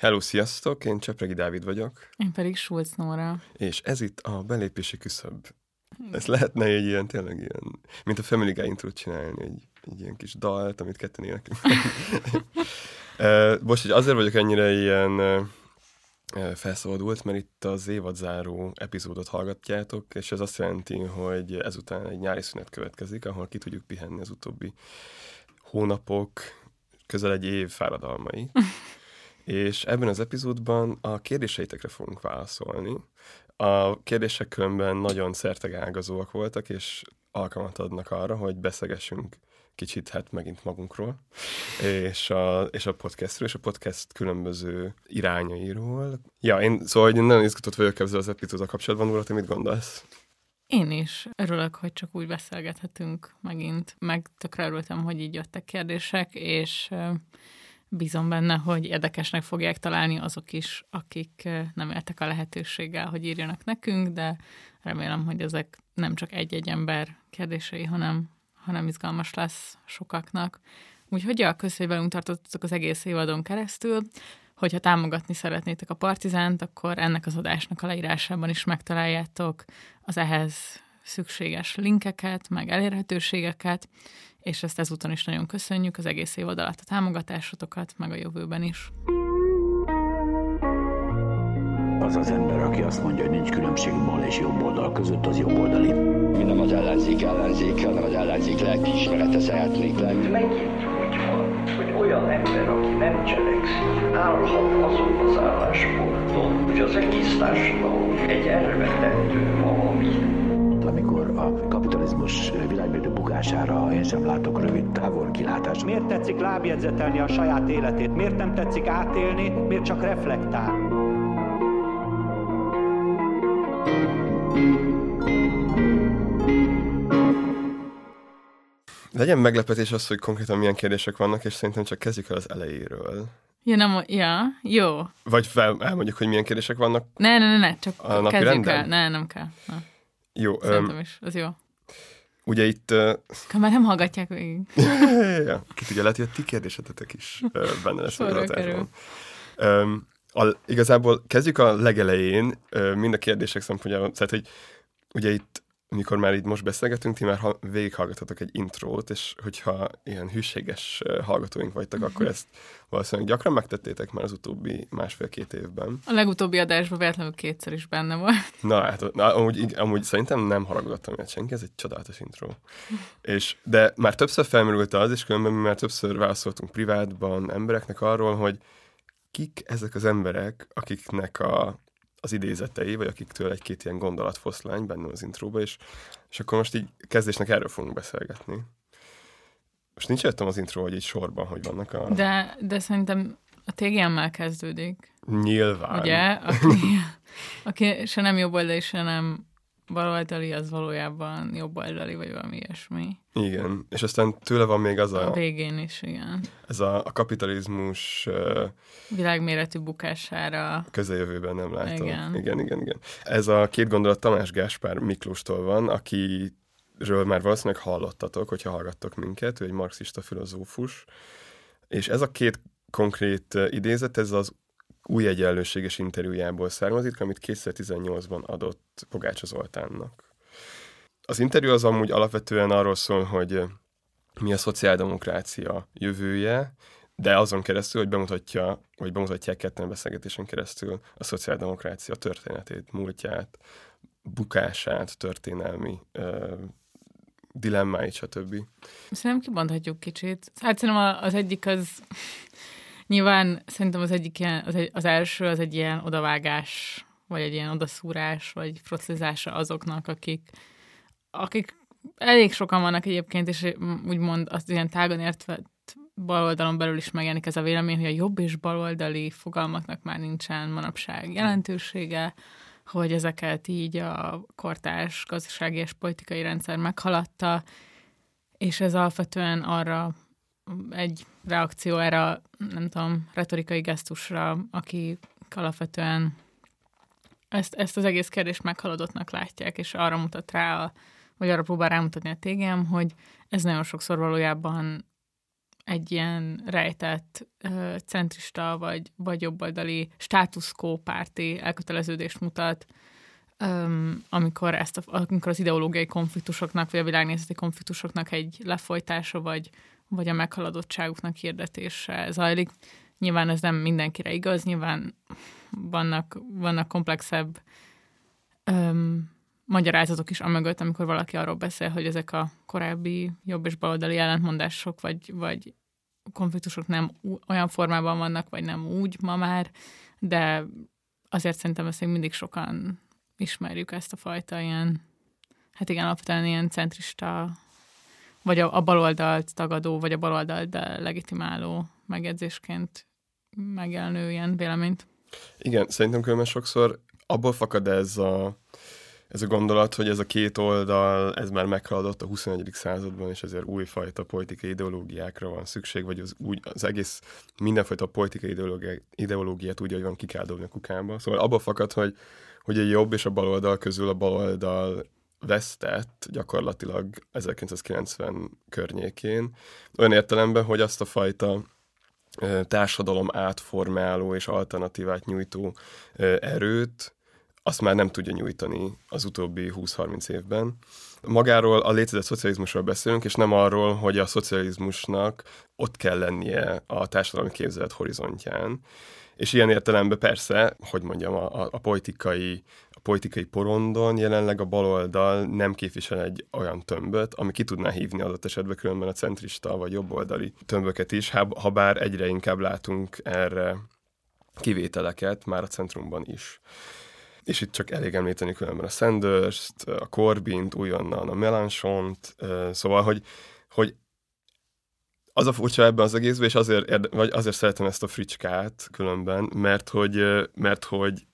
Hello, sziasztok! Én Csepregi Dávid vagyok. Én pedig Schulz Nóra. És ez itt a belépési küszöb. Ez lehetne egy ilyen, tényleg ilyen, mint a Family Guy intrót csinálni, egy, egy ilyen kis dalt, amit ketten éneklünk. Most, hogy azért vagyok ennyire ilyen felszabadult, mert itt az évadzáró epizódot hallgatjátok, és ez azt jelenti, hogy ezután egy nyári szünet következik, ahol ki tudjuk pihenni az utóbbi hónapok, közel egy év fáradalmai. és ebben az epizódban a kérdéseitekre fogunk válaszolni. A kérdések különben nagyon szertegágazóak voltak, és alkalmat adnak arra, hogy beszegessünk kicsit hát megint magunkról, és a, és a podcastről, és a podcast különböző irányairól. Ja, én szóval én nagyon izgatott vagyok ezzel az epizóddal kapcsolatban, Úr, te mit gondolsz? Én is örülök, hogy csak úgy beszélgethetünk megint. Meg tökre örültem, hogy így jöttek kérdések, és bízom benne, hogy érdekesnek fogják találni azok is, akik nem éltek a lehetőséggel, hogy írjanak nekünk, de remélem, hogy ezek nem csak egy-egy ember kérdései, hanem, hanem izgalmas lesz sokaknak. Úgyhogy ja, köszönjük, hogy velünk tartottak az egész évadon keresztül. Hogyha támogatni szeretnétek a Partizánt, akkor ennek az adásnak a leírásában is megtaláljátok az ehhez szükséges linkeket, meg elérhetőségeket, és ezt ezúton is nagyon köszönjük az egész évad alatt a támogatásotokat, meg a jövőben is. Az az ember, aki azt mondja, hogy nincs különbség bal és jobb oldal között, az jobb oldali. Mi nem az ellenzék ellenzéke, hanem az ellenzék lelkiismerete szeretnék lenni. Megint, hogyha, hogy olyan ember, aki nem cselekszik, állhat azon az állásponton, hogy az egész társadalom egy elvetendő valami amikor a kapitalizmus bukására én sem látok rövid távol kilátást. Miért tetszik lábjegyzetelni a saját életét? Miért nem tetszik átélni? Miért csak reflektál? Legyen meglepetés az, hogy konkrétan milyen kérdések vannak, és szerintem csak kezdjük el az elejéről. Ja, nem, ja, jó. Vagy fel, elmondjuk, hogy milyen kérdések vannak. Ne, ne, ne, ne csak a napi kezdjük renden? el. Ne, nem kell. Ne. Jó. Szerintem um, is, az jó. Ugye itt... Uh, már nem hallgatják végig. ja, ki tudja, lehet, hogy a ti kérdésetetek is uh, benne lesz a um, a, igazából kezdjük a legelején, uh, mind a kérdések szempontjából, tehát, hogy ugye itt mikor már itt most beszélgetünk, ti már ha, végighallgatatok egy intrót, és hogyha ilyen hűséges hallgatóink vagytok, akkor ezt valószínűleg gyakran megtettétek már az utóbbi másfél-két évben. A legutóbbi adásban véletlenül kétszer is benne volt. Na, hát na, amúgy, amúgy szerintem nem haragudottam ilyet senki, ez egy csodálatos intro. és, de már többször felmerült az, és különben mi már többször válaszoltunk privátban embereknek arról, hogy kik ezek az emberek, akiknek a, az idézetei, vagy akiktől egy-két ilyen gondolatfoszlány benne az intróba, és, és akkor most így kezdésnek erről fogunk beszélgetni. Most nincs jöttem az intro, hogy egy sorban, hogy vannak a... De, de szerintem a TGM-mel kezdődik. Nyilván. Ugye? Aki, aki se nem jobb oldali, se nem baloldali, az valójában jobb oldali, vagy valami ilyesmi. Igen, és aztán tőle van még az a... A végén is, igen. Ez a, a kapitalizmus... Uh, Világméretű bukására... Közeljövőben nem látom. Igen. igen, igen, igen. Ez a két gondolat Tamás Gáspár Miklóstól van, aki ről már valószínűleg hallottatok, hogyha hallgattok minket, ő egy marxista filozófus, és ez a két konkrét idézet, ez az új egyenlőséges interjújából származik, amit 2018-ban adott Pogácsa Zoltánnak. Az interjú az amúgy alapvetően arról szól, hogy mi a szociáldemokrácia jövője, de azon keresztül, hogy bemutatja, vagy bemutatják ketten beszélgetésen keresztül a szociáldemokrácia történetét, múltját, bukását, történelmi ö, dilemmáit, stb. Szerintem kibonthatjuk kicsit. Hát szerintem az egyik az Nyilván szerintem az egyik ilyen, az, egy, az első az egy ilyen odavágás, vagy egy ilyen odaszúrás, vagy frocizása azoknak, akik, akik elég sokan vannak egyébként, és úgymond azt ilyen tágon értve baloldalon belül is megjelenik ez a vélemény, hogy a jobb és baloldali fogalmaknak már nincsen manapság jelentősége, hogy ezeket így a kortárs gazdasági és politikai rendszer meghaladta, és ez alapvetően arra egy reakció erre, nem tudom, retorikai gesztusra, aki alapvetően ezt, ezt az egész kérdést meghaladottnak látják, és arra mutat rá, a, vagy arra próbál rámutatni a tégem, hogy ez nagyon sokszor valójában egy ilyen rejtett centrista vagy, vagy jobboldali státuszkó párti elköteleződést mutat, amikor, ezt a, amikor az ideológiai konfliktusoknak, vagy a világnézeti konfliktusoknak egy lefolytása, vagy, vagy a meghaladottságuknak hirdetése zajlik. Nyilván ez nem mindenkire igaz, nyilván vannak, vannak komplexebb öm, magyarázatok is amögött, amikor valaki arról beszél, hogy ezek a korábbi jobb és baloldali ellentmondások vagy, vagy konfliktusok nem olyan formában vannak, vagy nem úgy ma már, de azért szerintem ezt még mindig sokan ismerjük ezt a fajta ilyen, hát igen, alapvetően ilyen centrista, vagy a, a baloldalt tagadó, vagy a baloldalt legitimáló megjegyzésként megjelenő ilyen véleményt. Igen, szerintem különben sokszor abból fakad ez a, ez a gondolat, hogy ez a két oldal, ez már meghaladott a 21. században, és ezért újfajta politikai ideológiákra van szükség, vagy az, úgy, az egész mindenfajta politikai ideológiát, úgy, hogy van ki kell dobni a kukába. Szóval abból fakad, hogy, hogy a jobb és a baloldal közül a baloldal vesztett gyakorlatilag 1990 környékén, olyan értelemben, hogy azt a fajta társadalom átformáló és alternatívát nyújtó erőt, azt már nem tudja nyújtani az utóbbi 20-30 évben. Magáról a létezett szocializmusról beszélünk, és nem arról, hogy a szocializmusnak ott kell lennie a társadalmi képzelet horizontján. És ilyen értelemben persze, hogy mondjam, a, a politikai politikai porondon jelenleg a baloldal nem képvisel egy olyan tömböt, ami ki tudná hívni adott esetben különben a centrista vagy jobboldali tömböket is, ha bár egyre inkább látunk erre kivételeket már a centrumban is. És itt csak elég említeni különben a sanders a Corbint, újonnan a Melanchont, szóval, hogy, hogy az a furcsa ebben az egészben, és azért, vagy azért szeretem ezt a fricskát különben, mert hogy, mert hogy,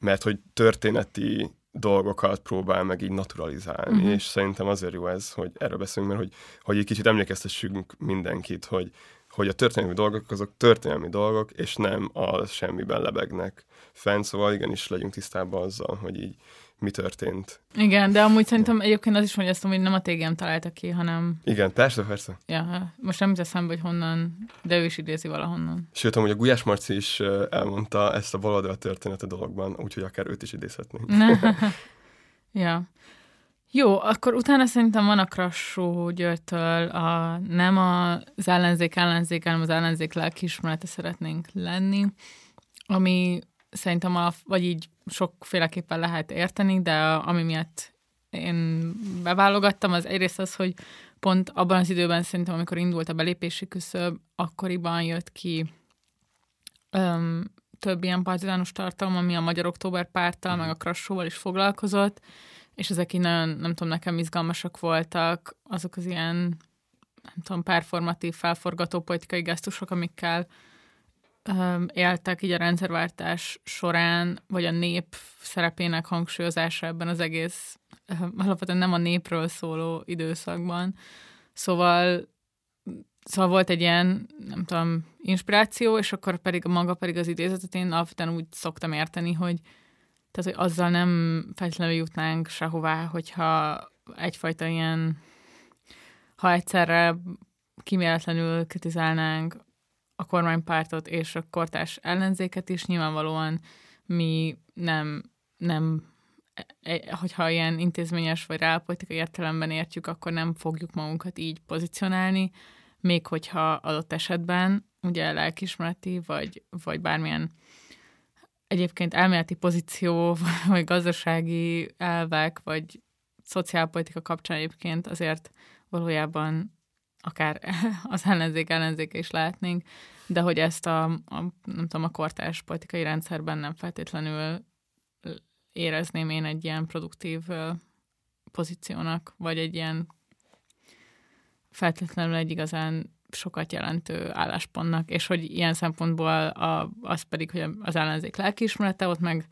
mert hogy történeti dolgokat próbál meg így naturalizálni, uh-huh. és szerintem azért jó ez, hogy erről beszélünk, mert hogy, hogy egy kicsit emlékeztessünk mindenkit, hogy, hogy a történelmi dolgok azok történelmi dolgok, és nem a semmiben lebegnek fent, szóval igenis legyünk tisztában azzal, hogy így mi történt. Igen, de amúgy szerintem egyébként az is mondja azt, hogy nem a TGM találta ki, hanem... Igen, persze, persze. Ja, most nem eszembe, hogy honnan, de ő is idézi valahonnan. Sőt, amúgy a Gulyás Marci is elmondta ezt a baloldal története dologban, úgyhogy akár őt is idézhetnénk. ja. Jó, akkor utána szerintem van a Krassó Györgytől a, nem az ellenzék ellenzék, hanem az ellenzék lelkiismerete szeretnénk lenni, ami szerintem, a, vagy így sokféleképpen lehet érteni, de ami miatt én beválogattam, az egyrészt az, hogy pont abban az időben szerintem, amikor indult a belépési küszöb, akkoriban jött ki öm, több ilyen partizánus tartalom, ami a Magyar Október párttal, meg a Krassóval is foglalkozott, és ezek így nagyon, nem tudom, nekem izgalmasak voltak, azok az ilyen, nem tudom, performatív, felforgató politikai gesztusok, amikkel éltek így a rendszerváltás során, vagy a nép szerepének hangsúlyozása ebben az egész, alapvetően nem a népről szóló időszakban. Szóval Szóval volt egy ilyen, nem tudom, inspiráció, és akkor pedig maga pedig az idézetet én alapvetően úgy szoktam érteni, hogy tehát, hogy azzal nem feltétlenül jutnánk sehová, hogyha egyfajta ilyen, ha egyszerre kiméletlenül kritizálnánk a kormánypártot és a kortás ellenzéket is, nyilvánvalóan mi nem, nem e, hogyha ilyen intézményes vagy reálpolitikai értelemben értjük, akkor nem fogjuk magunkat így pozícionálni, még hogyha adott esetben ugye lelkismereti, vagy, vagy bármilyen egyébként elméleti pozíció, vagy gazdasági elvek, vagy szociálpolitika kapcsán egyébként azért valójában akár az ellenzék ellenzéke is lehetnénk, de hogy ezt a, a nem tudom, a kortárs politikai rendszerben nem feltétlenül érezném én egy ilyen produktív pozíciónak, vagy egy ilyen feltétlenül egy igazán sokat jelentő álláspontnak, és hogy ilyen szempontból a, az pedig, hogy az ellenzék lelkiismerete, ott meg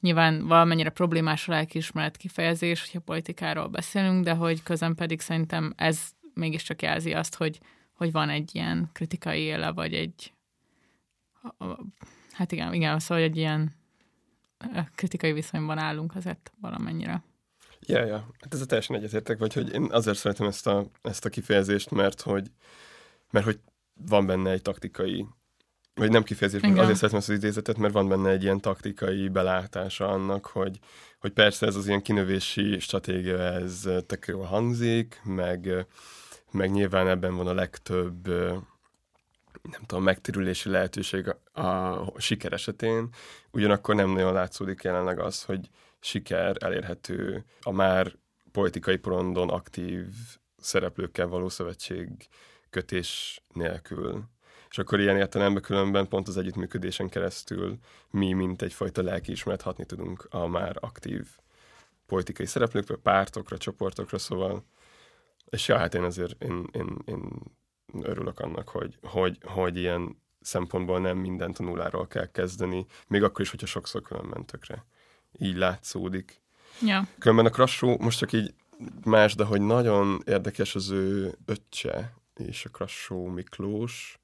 nyilván valamennyire problémás a lelkiismeret kifejezés, hogyha politikáról beszélünk, de hogy közben pedig szerintem ez mégiscsak jelzi azt, hogy, hogy van egy ilyen kritikai éle, vagy egy hát igen, igen, szóval egy ilyen kritikai viszonyban állunk azért valamennyire. Ja, ja, hát ez a teljesen egyetértek, vagy hogy én azért szeretem ezt a, ezt a kifejezést, mert hogy mert hogy van benne egy taktikai vagy nem kifejezés, Igen. azért szeretem ezt az idézetet, mert van benne egy ilyen taktikai belátása annak, hogy, hogy persze ez az ilyen kinövési stratégia, ez tök jól hangzik, meg, meg nyilván ebben van a legtöbb nem tudom, megtérülési lehetőség a, a siker esetén, ugyanakkor nem nagyon látszódik jelenleg az, hogy siker elérhető a már politikai porondon aktív szereplőkkel való szövetség kötés nélkül. És akkor ilyen értelemben különben pont az együttműködésen keresztül mi, mint egyfajta lelkiismeret hatni tudunk a már aktív politikai szereplőkre, pártokra, csoportokra, szóval és ja, hát én azért én, én, én örülök annak, hogy, hogy, hogy ilyen szempontból nem mindent a nulláról kell kezdeni, még akkor is, hogyha sokszor különben tökre így látszódik. Ja. Különben a Krassó most csak így más, de hogy nagyon érdekes az ő öccse, és a Krassó Miklós.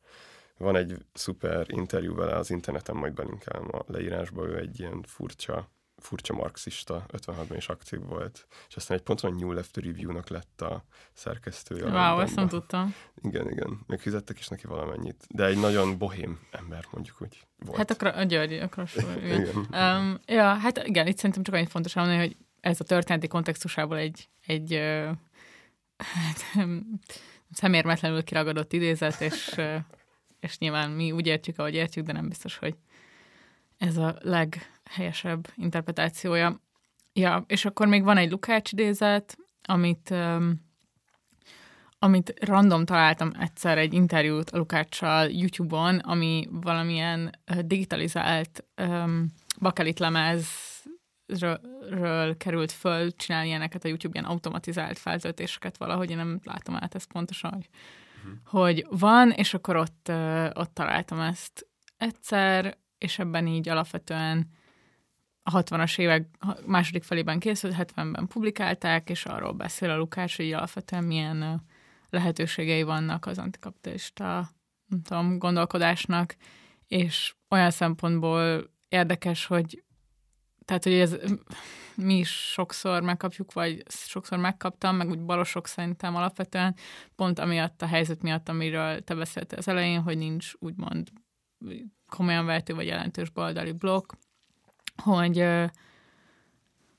Van egy szuper interjú vele az interneten, majd belinkelem a leírásba, ő egy ilyen furcsa furcsa marxista, 56-ban is aktív volt, és aztán egy ponton New Left Review-nak lett a szerkesztője. Wow, ezt nem tudtam. Igen, igen, még fizettek is neki valamennyit, de egy nagyon bohém ember, mondjuk úgy volt. Hát a, a György, igen. Um, ja, hát igen, itt szerintem csak annyit fontos mondani, hogy ez a történeti kontextusából egy, egy uh, hát, szemérmetlenül kiragadott idézet, és, és nyilván mi úgy értjük, ahogy értjük, de nem biztos, hogy ez a leghelyesebb interpretációja. Ja, és akkor még van egy Lukács idézet, amit, um, amit random találtam egyszer egy interjút a Lukáccsal YouTube-on, ami valamilyen digitalizált um, bakelit lemezről került föl, csinálni ilyeneket a YouTube, ilyen automatizált feltöltéseket valahogy, én nem látom át ezt pontosan, hogy, uh-huh. hogy van, és akkor ott, uh, ott találtam ezt egyszer, és ebben így alapvetően a 60-as évek második felében készült, 70-ben publikálták, és arról beszél a Lukács, hogy alapvetően milyen lehetőségei vannak az antikapitalista nem tudom, gondolkodásnak, és olyan szempontból érdekes, hogy tehát, hogy ez mi is sokszor megkapjuk, vagy sokszor megkaptam, meg úgy balosok szerintem alapvetően, pont amiatt a helyzet miatt, amiről te beszéltél az elején, hogy nincs úgymond komolyan vehető vagy jelentős baloldali blokk, hogy,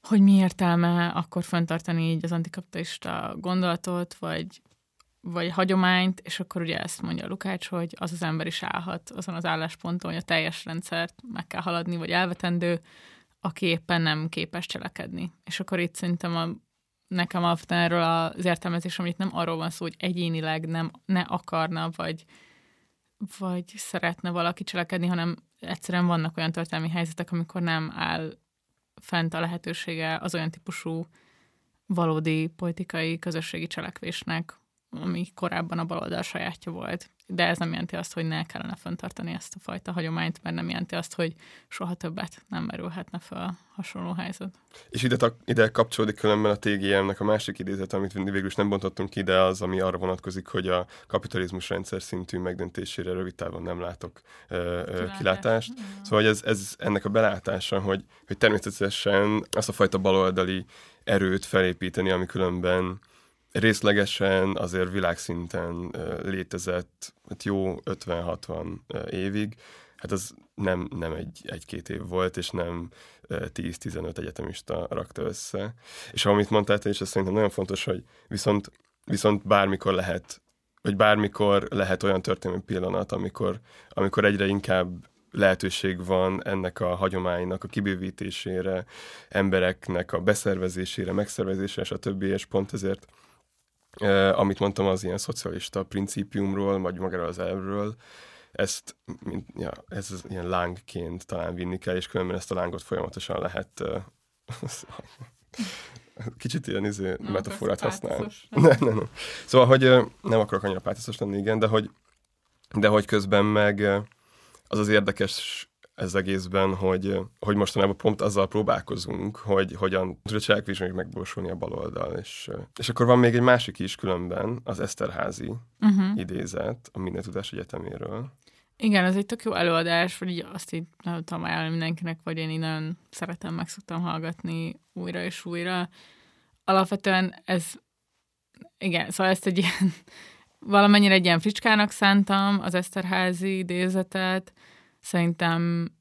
hogy mi értelme akkor fenntartani így az antikapitalista gondolatot, vagy, vagy hagyományt, és akkor ugye ezt mondja Lukács, hogy az az ember is állhat azon az állásponton, hogy a teljes rendszert meg kell haladni, vagy elvetendő, aki éppen nem képes cselekedni. És akkor itt szerintem a, nekem alapvetően erről az értelmezés, amit nem arról van szó, hogy egyénileg nem, ne akarna, vagy, vagy szeretne valaki cselekedni, hanem egyszerűen vannak olyan történelmi helyzetek, amikor nem áll fent a lehetősége az olyan típusú valódi politikai közösségi cselekvésnek, ami korábban a baloldal sajátja volt de ez nem jelenti azt, hogy ne kellene föntartani ezt a fajta hagyományt, mert nem jelenti azt, hogy soha többet nem merülhetne fel hasonló helyzet. És ide, ide kapcsolódik különben a TGM-nek a másik idézet, amit végül is nem bontottunk ki, de az, ami arra vonatkozik, hogy a kapitalizmus rendszer szintű megdöntésére rövid távon nem látok ö, ö, kilátást. Szóval ez, ez ennek a belátása, hogy, hogy természetesen azt a fajta baloldali erőt felépíteni, ami különben részlegesen azért világszinten létezett hát jó 50-60 évig, hát az nem, nem egy, egy-két év volt, és nem 10-15 egyetemista rakta össze. És amit mondtál te, és ez szerintem nagyon fontos, hogy viszont, viszont bármikor lehet, vagy bármikor lehet olyan történelmi pillanat, amikor, amikor egyre inkább lehetőség van ennek a hagyománynak a kibővítésére, embereknek a beszervezésére, megszervezésére, stb. És pont ezért Uh, amit mondtam, az ilyen szocialista principiumról, vagy magáról az elvről, ezt, mint, ja, ez az ilyen lángként talán vinni kell, és különben ezt a lángot folyamatosan lehet uh, kicsit ilyen izé, no, metaforát használni. nem, nem, nem. Szóval, hogy uh, nem akarok annyira pátoszos lenni, igen, de hogy, de hogy közben meg az az érdekes ez egészben, hogy, hogy mostanában pont azzal próbálkozunk, hogy hogyan tud a cselekvés megborsulni a baloldal. És, és akkor van még egy másik is különben, az Eszterházi uh-huh. idézet a Minden Tudás Egyeteméről. Igen, ez egy tök jó előadás, vagy így azt így nem tudom ajánlani mindenkinek, vagy én így nagyon szeretem, meg szoktam hallgatni újra és újra. Alapvetően ez, igen, szóval ezt egy ilyen valamennyire egy ilyen fricskának szántam az Eszterházi idézetet. Szerintem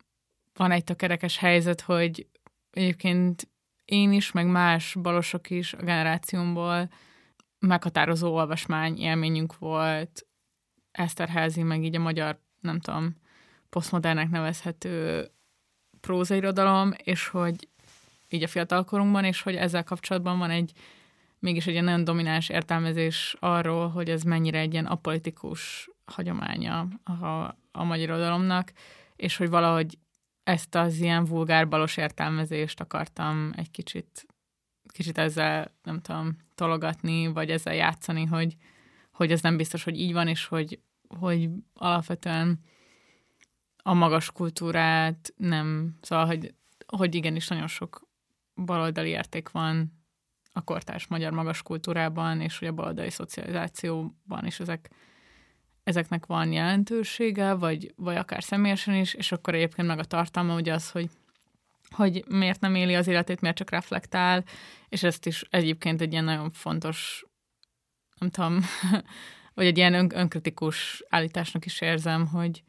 van egy tökerekes helyzet, hogy egyébként én is, meg más balosok is a generációmból meghatározó olvasmány élményünk volt Eszterházi, meg így a magyar, nem tudom, posztmodernek nevezhető prózairodalom, és hogy így a fiatalkorunkban, és hogy ezzel kapcsolatban van egy mégis egy ilyen nagyon domináns értelmezés arról, hogy ez mennyire egy ilyen apolitikus hagyománya a, a magyar irodalomnak, és hogy valahogy ezt az ilyen vulgár balos értelmezést akartam egy kicsit, kicsit ezzel, nem tudom, tologatni, vagy ezzel játszani, hogy, hogy ez nem biztos, hogy így van, és hogy, hogy alapvetően a magas kultúrát nem, szóval, hogy, hogy igenis nagyon sok baloldali érték van a kortárs magyar magas kultúrában, és hogy a baloldali szocializációban is ezek, ezeknek van jelentősége, vagy, vagy akár személyesen is, és akkor egyébként meg a tartalma ugye az, hogy hogy miért nem éli az életét, miért csak reflektál, és ezt is egyébként egy ilyen nagyon fontos, nem tudom, vagy egy ilyen ön, önkritikus állításnak is érzem, hogy,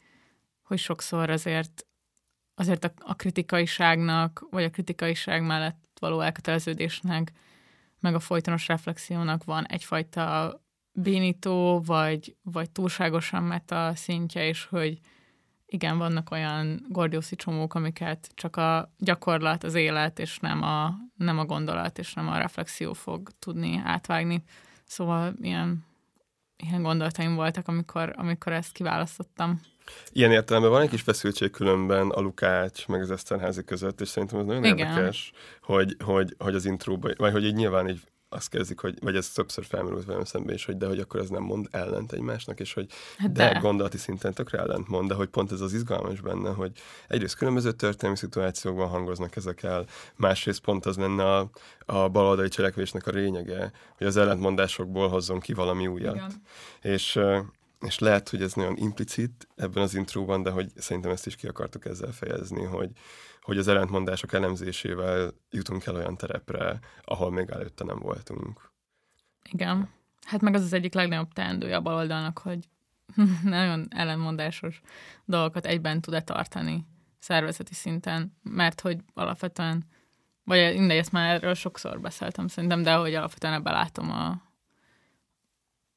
hogy sokszor azért azért a, a kritikaiságnak, vagy a kritikaiság mellett való elköteleződésnek, meg a folytonos reflexiónak van egyfajta bénító, vagy, vagy túlságosan meta szintje, és hogy igen, vannak olyan gordiuszi csomók, amiket csak a gyakorlat, az élet, és nem a, nem a gondolat, és nem a reflexió fog tudni átvágni. Szóval ilyen, ilyen gondolataim voltak, amikor, amikor ezt kiválasztottam. Ilyen értelemben van egy kis feszültség különben a Lukács meg az Eszterházi között, és szerintem ez nagyon Igen. érdekes, hogy, hogy, hogy az intróban, vagy hogy így nyilván így azt kezdik, hogy, vagy ez többször felmerült velem szembe is, hogy de hogy akkor ez nem mond ellent egymásnak, és hogy hát de, de gondolati szinten tökre ellent mond, de hogy pont ez az izgalmas benne, hogy egyrészt különböző történelmi szituációkban hangoznak ezek el, másrészt pont az lenne a, a baloldali cselekvésnek a lényege, hogy az ellentmondásokból hozzon ki valami újat. Igen. És és lehet, hogy ez nagyon implicit ebben az intróban, de hogy szerintem ezt is ki akartuk ezzel fejezni, hogy, hogy az ellentmondások elemzésével jutunk el olyan terepre, ahol még előtte nem voltunk. Igen. Hát meg az az egyik legnagyobb teendője a baloldalnak, hogy nagyon ellenmondásos dolgokat egyben tud-e tartani szervezeti szinten, mert hogy alapvetően, vagy mindegy, ezt már erről sokszor beszéltem szerintem, de hogy alapvetően ebben látom a,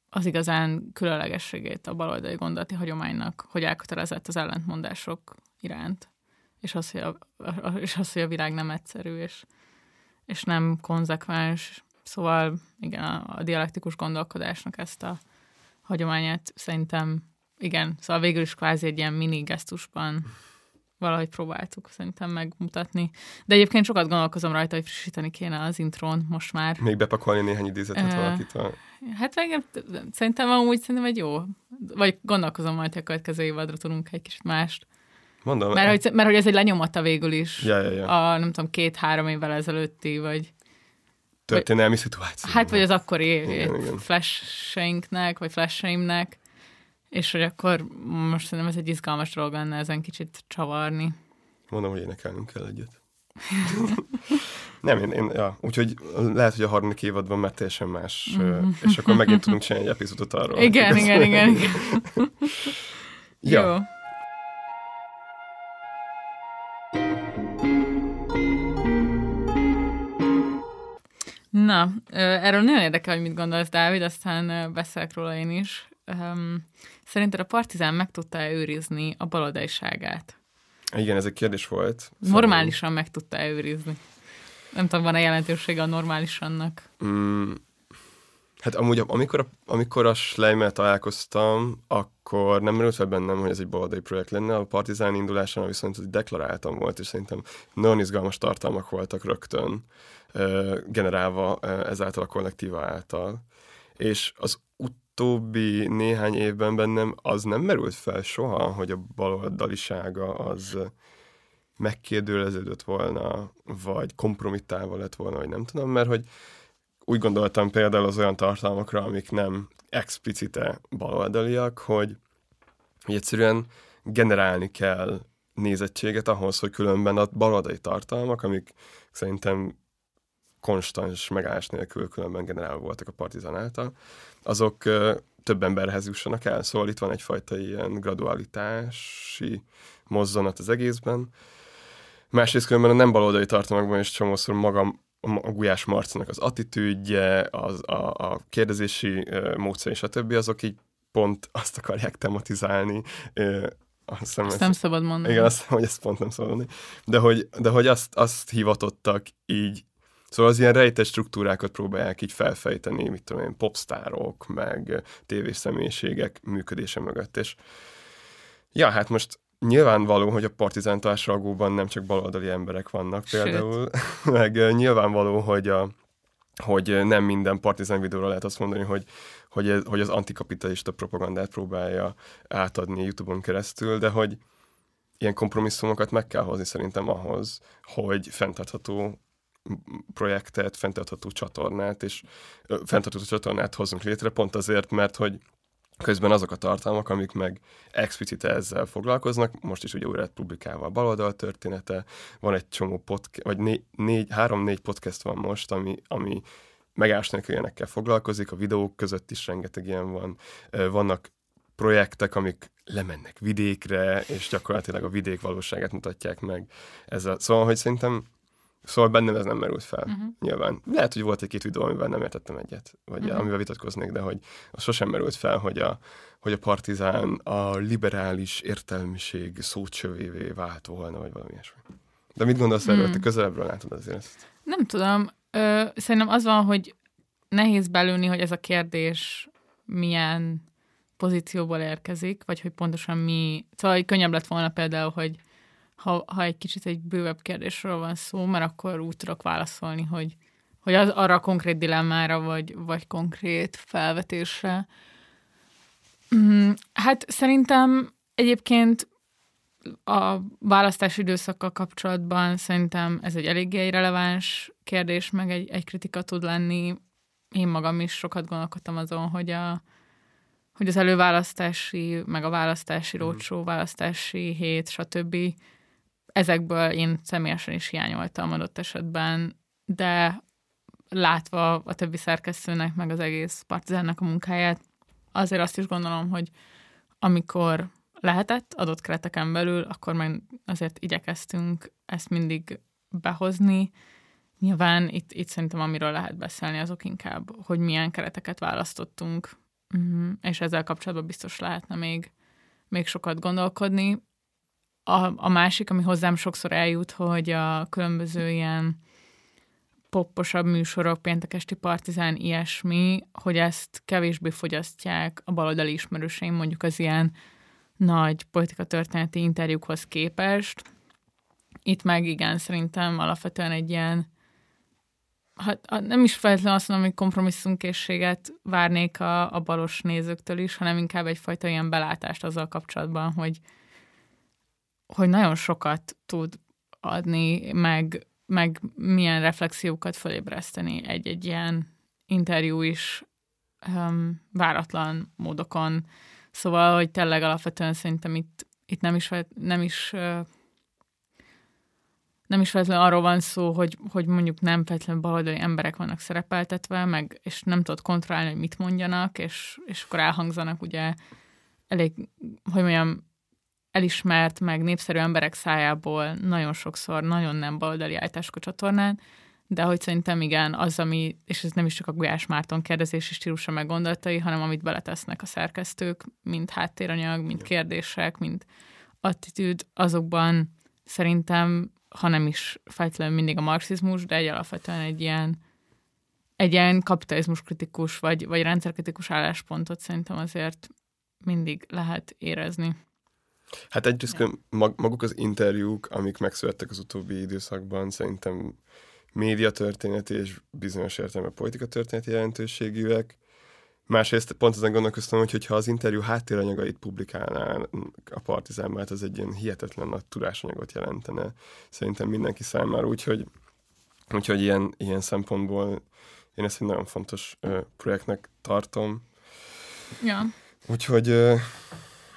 az igazán különlegességét a baloldali gondolati hagyománynak, hogy elkötelezett az ellentmondások iránt, és az, hogy a, és az, hogy a világ nem egyszerű, és, és nem konzekvens. Szóval igen, a, a dialektikus gondolkodásnak ezt a hagyományát szerintem igen, szóval végül is kvázi egy ilyen mini gesztusban valahogy próbáltuk szerintem megmutatni. De egyébként sokat gondolkozom rajta, hogy frissíteni kéne az intrón most már. Még bepakolni néhány idézetet uh, valakit van. Hát meg, szerintem amúgy szerintem egy jó. Vagy gondolkozom majd, hogy a következő évadra tudunk egy kicsit mást. Mondom. Mert, hogy, mert hogy ez egy lenyomata végül is. Ja, ja, ja. A nem tudom, két-három évvel ezelőtti, vagy történelmi szituáció. Hát, vagy az akkori flasheinknek, vagy flasheimnek, és hogy akkor most szerintem ez egy izgalmas dolog lenne ezen kicsit csavarni. Mondom, hogy énekelnünk kell egyet. Nem, én, én ja, úgyhogy lehet, hogy a harmadik évadban már teljesen más, mm. és akkor megint tudunk csinálni egy epizódot arról. Igen, igen, igen, igen. ja. Jó. Na, erről nagyon érdekel, hogy mit gondolsz, Dávid, aztán beszélek róla én is. Szerinted a Partizán meg tudta őrizni a baloldaliságát? Igen, ez egy kérdés volt. Normálisan meg tudta őrizni. Nem tudom, van-e jelentősége a normálisannak? Mm, hát amúgy, amikor a, amikor a Schleimmel találkoztam, akkor nem merült fel bennem, hogy ez egy baloldali projekt lenne. A Partizán indulásán viszont deklaráltam volt, és szerintem nagyon izgalmas tartalmak voltak rögtön generálva ezáltal a kollektíva által. És az utóbbi néhány évben bennem az nem merült fel soha, hogy a baloldalisága az megkérdőleződött volna, vagy kompromittálva lett volna, vagy nem tudom, mert hogy úgy gondoltam például az olyan tartalmakra, amik nem explicite baloldaliak, hogy, hogy egyszerűen generálni kell nézettséget ahhoz, hogy különben a baloldali tartalmak, amik szerintem konstans megállás nélkül különben generálva voltak a partizán által, azok több emberhez jussanak el. Szóval itt van egyfajta ilyen gradualitási mozzanat az egészben. Másrészt különben a nem baloldali tartalmakban is csomószor magam a Gulyás Marcinak az attitűdje, az, a, a kérdezési módszer és a többi, azok így pont azt akarják tematizálni, azt, hiszem, azt nem szabad mondani. Igen, azt hogy ezt pont nem szabad mondani. De hogy, de hogy azt, azt hivatottak így, szóval az ilyen rejtett struktúrákat próbálják így felfejteni, mit tudom én, popstárok, meg tévészemélységek működése mögött, és ja, hát most nyilvánvaló, hogy a partizán társalgóban nem csak baloldali emberek vannak például, Sőt. meg nyilvánvaló, hogy a hogy nem minden partizán videóra lehet azt mondani, hogy, hogy, ez, hogy az antikapitalista propagandát próbálja átadni YouTube-on keresztül, de hogy ilyen kompromisszumokat meg kell hozni szerintem ahhoz, hogy fenntartható projektet, fenntartható csatornát, és fenntartható csatornát hozzunk létre, pont azért, mert hogy Közben azok a tartalmak, amik meg explicit ezzel foglalkoznak, most is ugye újra publikálva a baloldal története, van egy csomó podcast, vagy né, négy, három-négy podcast van most, ami, ami megásnak ilyenekkel foglalkozik, a videók között is rengeteg ilyen van. Vannak projektek, amik lemennek vidékre, és gyakorlatilag a vidék valóságát mutatják meg. Ezzel. Szóval, hogy szerintem Szóval bennem ez nem merült fel, uh-huh. nyilván. Lehet, hogy volt egy-két videó, amivel nem értettem egyet, vagy uh-huh. amivel vitatkoznék, de hogy az sosem merült fel, hogy a, hogy a partizán a liberális értelmiség szócsövévé vált volna, vagy valami ilyesmi. De mit gondolsz erről, hmm. te közelebbről látod azért ezt? Nem tudom. Ö, szerintem az van, hogy nehéz belülni, hogy ez a kérdés milyen pozícióból érkezik, vagy hogy pontosan mi... Szóval hogy könnyebb lett volna például, hogy ha, ha egy kicsit egy bővebb kérdésről van szó, mert akkor úgy tudok válaszolni, hogy, hogy az arra a konkrét dilemmára, vagy, vagy konkrét felvetésre. Mm, hát szerintem egyébként a választási időszakkal kapcsolatban szerintem ez egy eléggé releváns kérdés, meg egy, egy kritika tud lenni. Én magam is sokat gondolkodtam azon, hogy a, hogy az előválasztási, meg a választási mhm. rócsó, választási hét, stb ezekből én személyesen is hiányoltam adott esetben, de látva a többi szerkesztőnek, meg az egész partizánnak a munkáját, azért azt is gondolom, hogy amikor lehetett adott kereteken belül, akkor meg azért igyekeztünk ezt mindig behozni. Nyilván itt, itt szerintem amiről lehet beszélni, azok inkább, hogy milyen kereteket választottunk, mhm, és ezzel kapcsolatban biztos lehetne még, még sokat gondolkodni a, a másik, ami hozzám sokszor eljut, hogy a különböző ilyen popposabb műsorok, péntekesti partizán, ilyesmi, hogy ezt kevésbé fogyasztják a baloldali ismerőseim, mondjuk az ilyen nagy politikatörténeti interjúkhoz képest. Itt meg igen, szerintem alapvetően egy ilyen, hát nem is feltétlenül azt mondom, hogy kompromisszumkészséget várnék a, a balos nézőktől is, hanem inkább egyfajta ilyen belátást azzal kapcsolatban, hogy, hogy nagyon sokat tud adni, meg, meg milyen reflexiókat felébreszteni egy-egy ilyen interjú is um, váratlan módokon. Szóval, hogy tényleg alapvetően szerintem itt, itt nem is, nem is nem is feltétlenül arról van szó, hogy, hogy mondjuk nem feltétlenül baloldali emberek vannak szerepeltetve, meg, és nem tudod kontrollálni, hogy mit mondjanak, és, és akkor elhangzanak ugye elég, hogy mondjam, elismert, meg népszerű emberek szájából nagyon sokszor nagyon nem baloldali állítások a csatornán, de hogy szerintem igen, az, ami, és ez nem is csak a Gulyás Márton kérdezési stílusa meg gondolatai, hanem amit beletesznek a szerkesztők, mint háttéranyag, mint kérdések, mint attitűd, azokban szerintem, ha nem is feltétlenül mindig a marxizmus, de egy alapvetően egy ilyen, egy ilyen kapitalizmus kritikus, vagy, vagy rendszerkritikus álláspontot szerintem azért mindig lehet érezni. Hát egyrészt maguk az interjúk, amik megszülettek az utóbbi időszakban, szerintem médiatörténeti és bizonyos értelme politika történeti jelentőségűek. Másrészt pont ezen gondolkoztam, hogy ha az interjú háttéranyagait publikálná a Partizán, mert az egy ilyen hihetetlen nagy tudásanyagot jelentene szerintem mindenki számára, úgyhogy, úgyhogy ilyen, ilyen szempontból én ezt egy nagyon fontos ö, projektnek tartom. Ja. Úgyhogy ö,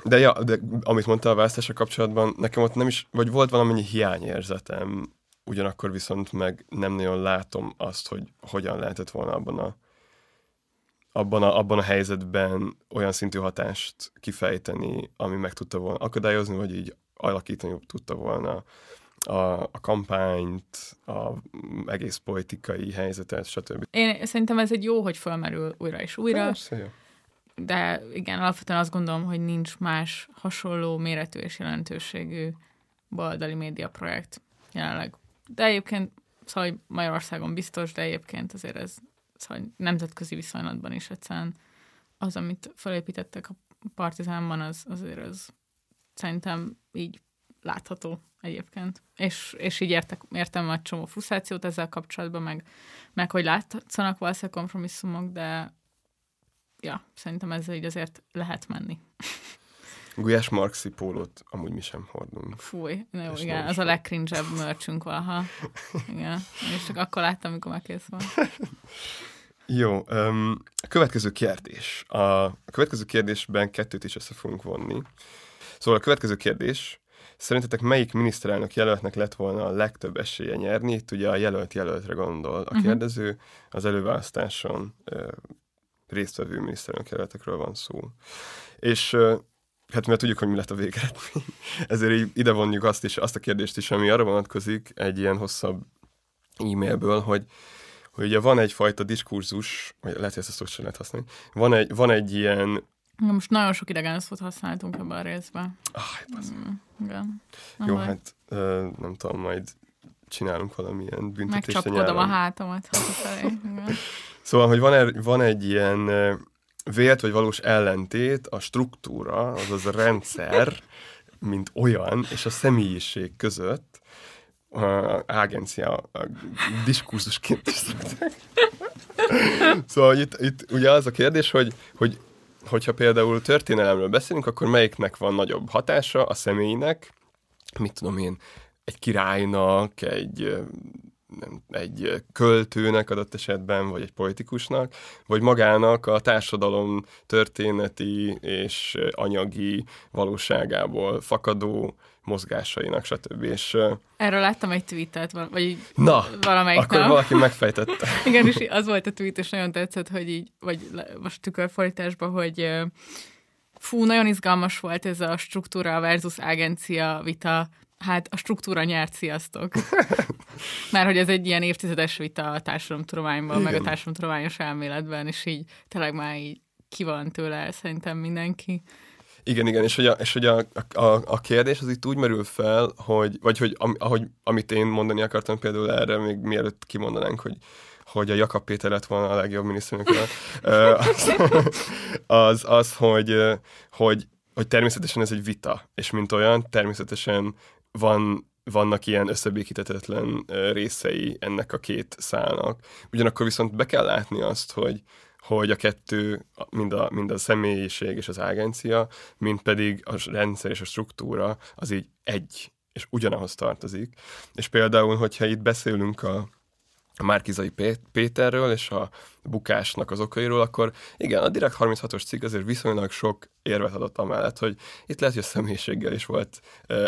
de ja, de amit mondta a választása kapcsolatban, nekem ott nem is, vagy volt valamennyi hiányérzetem, ugyanakkor viszont meg nem nagyon látom azt, hogy hogyan lehetett volna abban a abban a, abban a helyzetben olyan szintű hatást kifejteni, ami meg tudta volna akadályozni, vagy így alakítani tudta volna a, a kampányt, a egész politikai helyzetet, stb. Én szerintem ez egy jó, hogy felmerül újra és újra. Persze, jó. De igen, alapvetően azt gondolom, hogy nincs más hasonló méretű és jelentőségű baloldali média projekt jelenleg. De egyébként, szóval Magyarországon biztos, de egyébként azért ez szóval nemzetközi viszonylatban is egyszerűen az, amit felépítettek a partizánban, az azért az szerintem így látható egyébként. És, és így értek, értem a csomó frusztrációt ezzel kapcsolatban, meg, meg hogy látszanak valószínűleg kompromisszumok, de ja, szerintem ezzel így azért lehet menni. Gulyás Marxi pólót amúgy mi sem hordunk. Fúj, na jó, igen, az a legcringe mörcsünk valaha. Igen, és csak akkor láttam, amikor már kész van. Jó, um, a következő kérdés. A, a következő kérdésben kettőt is össze fogunk vonni. Szóval a következő kérdés, szerintetek melyik miniszterelnök jelöltnek lett volna a legtöbb esélye nyerni? Itt ugye a jelölt jelöltre gondol a uh-huh. kérdező, az előválasztáson résztvevő miniszterelnök jelöltekről van szó. És hát mert tudjuk, hogy mi lett a végeredmény, ezért ide vonjuk azt is, azt a kérdést is, ami arra vonatkozik egy ilyen hosszabb e-mailből, hogy hogy ugye van egyfajta diskurzus, vagy lehet, hogy ezt a szót lehet használni, van egy, van egy ilyen Ja, most nagyon sok idegen szót használtunk ebben a részben. Ah, mm, igen. Jó, majd. hát nem tudom, majd csinálunk valamilyen büntetést Megcsapkodom a hátamat Szóval, hogy van, er, van egy ilyen vélt vagy valós ellentét a struktúra, azaz a rendszer, mint olyan, és a személyiség között, a agencia a diskurzusként is szóval itt, itt ugye az a kérdés, hogy, hogy hogyha például történelemről beszélünk, akkor melyiknek van nagyobb hatása a személynek, mit tudom én, egy királynak, egy nem, egy költőnek adott esetben, vagy egy politikusnak, vagy magának a társadalom történeti és anyagi valóságából fakadó mozgásainak, stb. És, Erről láttam egy tweetet, vagy Na, valamelyik akkor nap. valaki megfejtette. Igen, és az volt a tweet, és nagyon tetszett, hogy így, vagy most tükörfordításban, hogy fú, nagyon izgalmas volt ez a struktúra versus agencia vita, Hát a struktúra nyert, sziasztok. Mert hogy ez egy ilyen évtizedes vita a társadalomtudományban, meg a társadalomtudományos elméletben, és így tényleg már így ki van tőle szerintem mindenki. Igen, igen, és hogy a, és hogy a, a, a kérdés az itt úgy merül fel, hogy, vagy hogy am, ahogy, amit én mondani akartam például erre, még mielőtt kimondanánk, hogy hogy a Jakab Péter lett volna a legjobb miniszterelnök, az, az, az, hogy, hogy, hogy természetesen ez egy vita, és mint olyan, természetesen van, vannak ilyen összebékítetetlen részei ennek a két szálnak. Ugyanakkor viszont be kell látni azt, hogy, hogy a kettő, mind a, mind a személyiség és az agencia, mind pedig a rendszer és a struktúra, az így egy, és ugyanahoz tartozik. És például, hogyha itt beszélünk a Márkizai Péterről és a bukásnak az okairól, akkor igen, a Direkt 36-os cikk azért viszonylag sok érvet adott amellett, hogy itt lehet, hogy a személyiséggel is volt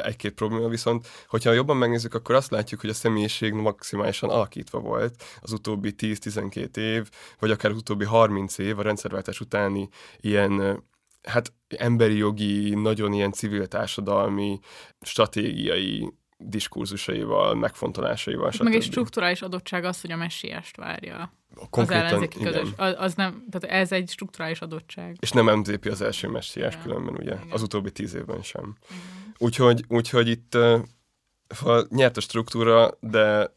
egy-két probléma, viszont hogyha jobban megnézzük, akkor azt látjuk, hogy a személyiség maximálisan alakítva volt az utóbbi 10-12 év, vagy akár az utóbbi 30 év a rendszerváltás utáni ilyen hát emberi jogi, nagyon ilyen civil társadalmi, stratégiai diskurzusaival, megfontolásaival. Meg egy strukturális adottság az, hogy a messiást várja Konkrétan, az ellenzéki közös. Az, az nem, tehát ez egy strukturális adottság. És nem MZP az első messiás különben, ugye? Igen. Az utóbbi tíz évben sem. Úgyhogy, úgyhogy itt uh, nyert a struktúra, de,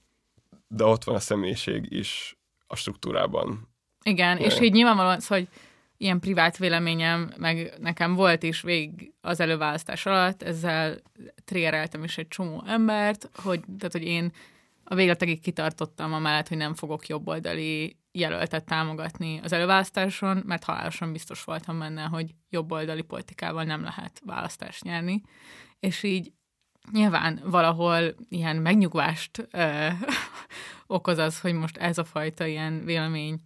de ott van a személyiség is a struktúrában. Igen, Igen. és így nyilvánvalóan, szóval, hogy ilyen privát véleményem, meg nekem volt is végig az előválasztás alatt, ezzel triggereltem is egy csomó embert, hogy, tehát, hogy én a végletekig kitartottam amellett, hogy nem fogok jobboldali jelöltet támogatni az előválasztáson, mert halálosan biztos voltam benne, hogy jobboldali politikával nem lehet választást nyerni. És így nyilván valahol ilyen megnyugvást ö, okoz az, hogy most ez a fajta ilyen vélemény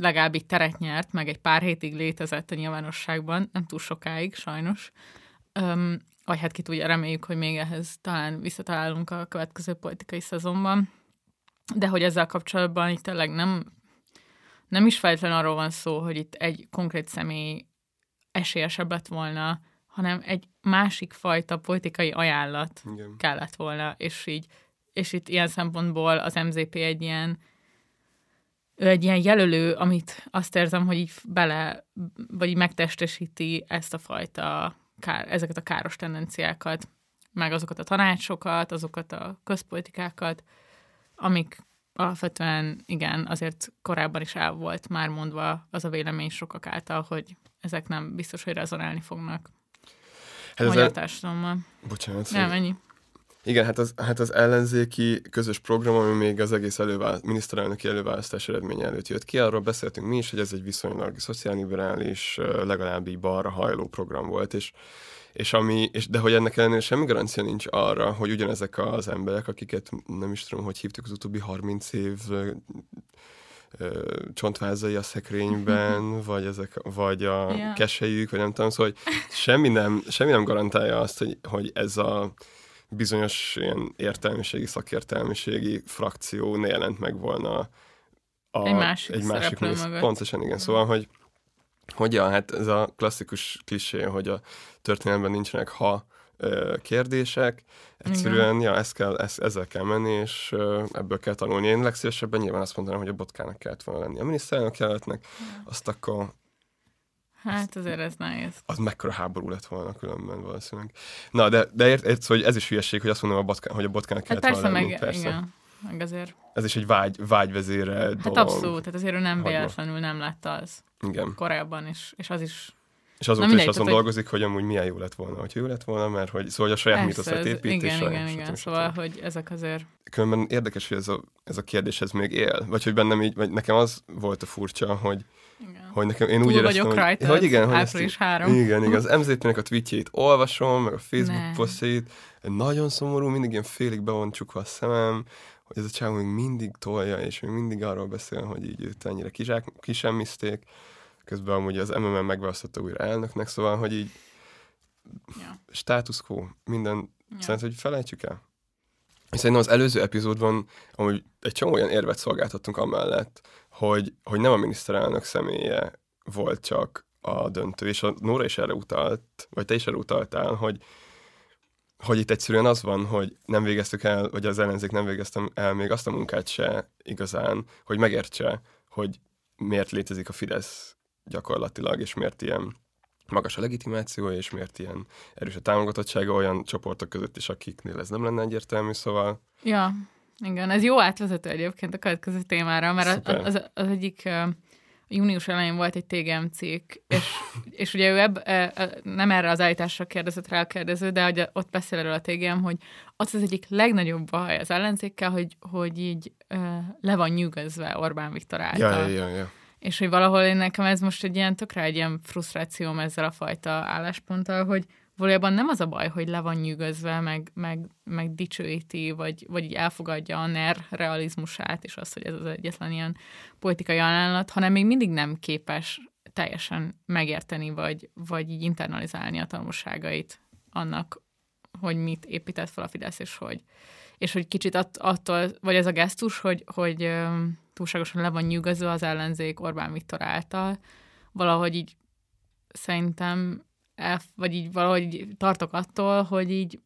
legalább így teret nyert, meg egy pár hétig létezett a nyilvánosságban, nem túl sokáig sajnos. Um, vagy hát ki tudja, reméljük, hogy még ehhez talán visszatalálunk a következő politikai szezonban. De hogy ezzel kapcsolatban itt tényleg nem, nem is feltétlenül arról van szó, hogy itt egy konkrét személy esélyesebb lett volna, hanem egy másik fajta politikai ajánlat Igen. kellett volna, és így, és itt ilyen szempontból az MZP egy ilyen ő egy ilyen jelölő, amit azt érzem, hogy így bele, vagy így megtestesíti ezt a fajta, kár, ezeket a káros tendenciákat, meg azokat a tanácsokat, azokat a közpolitikákat, amik alapvetően igen, azért korábban is el volt már mondva az a vélemény sokak által, hogy ezek nem biztos, hogy rezonálni fognak hát a magyar társadalommal. Bocsánat. Nem, ennyi. Igen, hát az, hát az ellenzéki közös program, ami még az egész előválaszt, miniszterelnöki előválasztás eredménye előtt jött ki, arról beszéltünk mi is, hogy ez egy viszonylag szociálliberális, legalább így balra hajló program volt, és, és ami, és, de hogy ennek ellenére semmi garancia nincs arra, hogy ugyanezek az emberek, akiket nem is tudom, hogy hívtuk az utóbbi 30 év csontvázai a szekrényben, vagy, ezek, vagy a yeah. keselyük, vagy nem tudom, szóval hogy semmi nem, semmi nem garantálja azt, hogy, hogy ez a bizonyos ilyen értelmiségi, szakértelmiségi frakció ne jelent meg volna a, egy másik, egy másik mész. Pontosan igen, szóval, hogy hogy ja, hát ez a klasszikus klisé, hogy a történelemben nincsenek ha kérdések. Egyszerűen, Igen. ja, ezt kell, ezt, ezzel kell menni, és ebből kell tanulni. Én legszívesebben nyilván azt mondanám, hogy a botkának kellett volna lenni. A miniszterelnök jelöltnek, azt akkor Hát azért ez nehéz. Az mekkora háború lett volna különben valószínűleg. Na, de, de ért, ért, szóval, hogy ez is hülyeség, hogy azt mondom, a botka, hogy a botkának hát kellett persze, volna meg. Persze, meg azért. Ez is egy vágy, vágyvezére hát dolog. Hát abszolút, tehát azért ő nem véletlenül nem lett az. Igen. Korábban is, és az is és azóta is azon dolgozik, hogy amúgy milyen jó lett volna, hogy jó lett volna, mert hogy, szóval hogy a saját mítoszát épít. Igen, és igen, igen, szóval, hogy ezek azért... Különben érdekes, hogy ez a, ez a kérdés ez még él, vagy hogy bennem így, vagy nekem az volt a furcsa, hogy, igen. hogy nekem, én Túl úgy éreztem, vagyok rajta, hogy, igen, hogy április három. Igen, igen, az MZP-nek a tweetjét olvasom, meg a Facebook posztjait, nagyon szomorú, mindig ilyen félig be van csukva a szemem, hogy ez a csávó még mindig tolja, és még mindig arról beszél, hogy így őt ennyire kisemmizték közben amúgy az MMM megválasztotta újra elnöknek, szóval, hogy így ja. status quo, minden, ja. szerintem, hogy felejtjük el. És szerintem az előző epizódban amúgy egy csomó olyan érvet szolgáltattunk amellett, hogy, hogy nem a miniszterelnök személye volt csak a döntő, és a Nóra is erre utalt, vagy te is erre utaltál, hogy, hogy itt egyszerűen az van, hogy nem végeztük el, vagy az ellenzék nem végeztem el még azt a munkát se igazán, hogy megértse, hogy miért létezik a Fidesz gyakorlatilag, és miért ilyen magas a legitimáció, és miért ilyen erős a támogatottsága olyan csoportok között is, akiknél ez nem lenne egyértelmű, szóval... Ja, igen, ez jó átvezető egyébként a következő témára, mert az, az, az egyik június elején volt egy TGM cikk, és, és ugye ő ebb, uh, nem erre az állításra kérdezett rá a kérdező, de hogy ott beszél erről a TGM, hogy az az egyik legnagyobb baj az ellenzékkel, hogy, hogy így le van nyűgözve Orbán Viktor által. Ja, ja, ja és hogy valahol én nekem ez most egy ilyen tökre egy ilyen frusztrációm ezzel a fajta állásponttal, hogy valójában nem az a baj, hogy le van nyűgözve, meg, meg, meg dicsőíti, vagy, vagy így elfogadja a NER realizmusát, és azt, hogy ez az egyetlen ilyen politikai ajánlat, hanem még mindig nem képes teljesen megérteni, vagy, vagy így internalizálni a tanulságait annak, hogy mit épített fel a Fidesz, és hogy, és hogy kicsit att, attól, vagy ez a gesztus, hogy, hogy túlságosan le van nyűgözve az ellenzék Orbán Viktor által, valahogy így szerintem, el, vagy így valahogy tartok attól, hogy így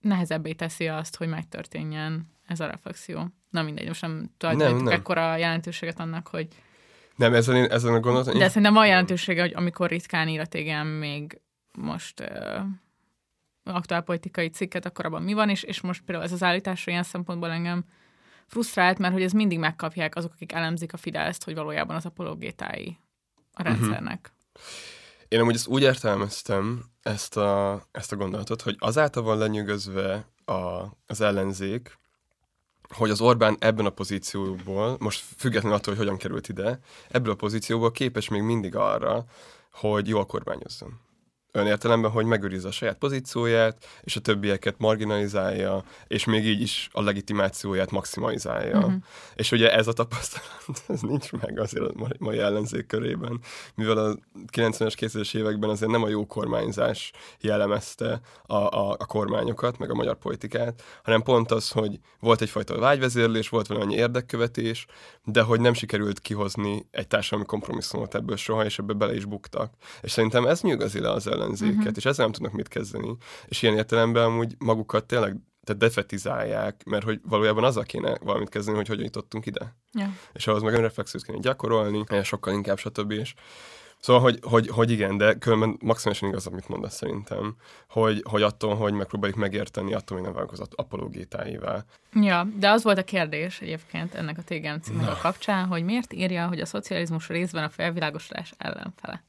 nehezebbé teszi azt, hogy megtörténjen ez a reflexió. Na mindegy, most nem tulajdonítok ekkora jelentőséget annak, hogy nem, ezen, én, ezen a gondolaton... De szerintem van jelentősége, hogy amikor ritkán ír a tégem még most uh, aktuálpolitikai cikket, akkor abban mi van, és, és most például ez az állítás ilyen szempontból engem frusztrált, mert hogy ez mindig megkapják azok, akik elemzik a Fideszt, hogy valójában az apologétái a mhm. rendszernek. Uh-huh. Én amúgy ezt úgy értelmeztem, ezt a, ezt a gondolatot, hogy azáltal van lenyűgözve a, az ellenzék, hogy az Orbán ebben a pozícióból, most függetlenül attól, hogy hogyan került ide, ebből a pozícióból képes még mindig arra, hogy jól kormányozzon. Olyan értelemben, hogy megőrizze a saját pozícióját, és a többieket marginalizálja, és még így is a legitimációját maximalizálja. Uh-huh. És ugye ez a tapasztalat, ez nincs meg azért a mai ellenzék körében, mivel a 90-es, 2000-es években azért nem a jó kormányzás jellemezte a, a, a kormányokat, meg a magyar politikát, hanem pont az, hogy volt egyfajta vágyvezérlés, volt valami érdekkövetés, de hogy nem sikerült kihozni egy társadalmi kompromisszumot ebből soha, és ebbe bele is buktak. És szerintem ez nyugazi le az ellenzéket, uh-huh. és ezzel nem tudnak mit kezdeni. És ilyen értelemben amúgy magukat tényleg tehát defetizálják, mert hogy valójában azzal kéne valamit kezdeni, hogy hogyan jutottunk ide. Ja. És ahhoz meg önreflexiót kéne gyakorolni, sokkal inkább, stb. És Szóval, hogy, hogy, hogy igen, de különben maximálisan igaz, amit mondasz szerintem, hogy, hogy attól, hogy megpróbáljuk megérteni, attól még nem az apologétáival. Ja, de az volt a kérdés egyébként ennek a TGM címnek a kapcsán, hogy miért írja, hogy a szocializmus részben a felvilágosodás ellenfele.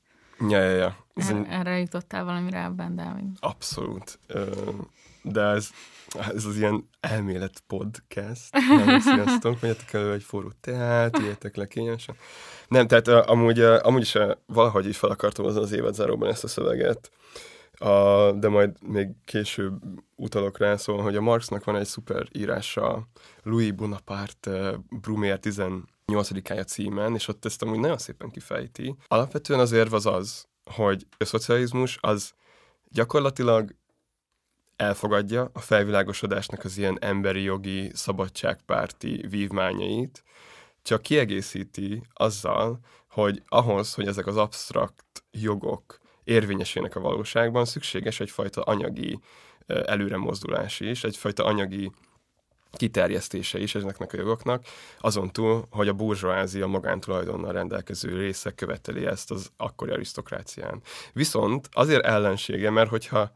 Ja, ja, ja. Ez er, Erre jutottál valamire ebben, Dávid? Abszolút. De ez, ez az ilyen elmélet podcast. Nem, sziasztok, menjetek elő egy forró teát, ijetek le kényesen. Nem, tehát amúgy, amúgy is valahogy is fel akartam az az évadzáróban ezt a szöveget, a, de majd még később utalok rá, szóval, hogy a Marxnak van egy szuper írása Louis Bonaparte Brumér 8-ája címen, és ott ezt amúgy nagyon szépen kifejti. Alapvetően az érv az az, hogy a szocializmus az gyakorlatilag elfogadja a felvilágosodásnak az ilyen emberi jogi, szabadságpárti vívmányait, csak kiegészíti azzal, hogy ahhoz, hogy ezek az absztrakt jogok érvényesének a valóságban, szükséges egyfajta anyagi előremozdulás is, egyfajta anyagi kiterjesztése is ezeknek a jogoknak, azon túl, hogy a burzsóázia magántulajdonnal rendelkező része követeli ezt az akkori arisztokrácián. Viszont azért ellensége, mert hogyha,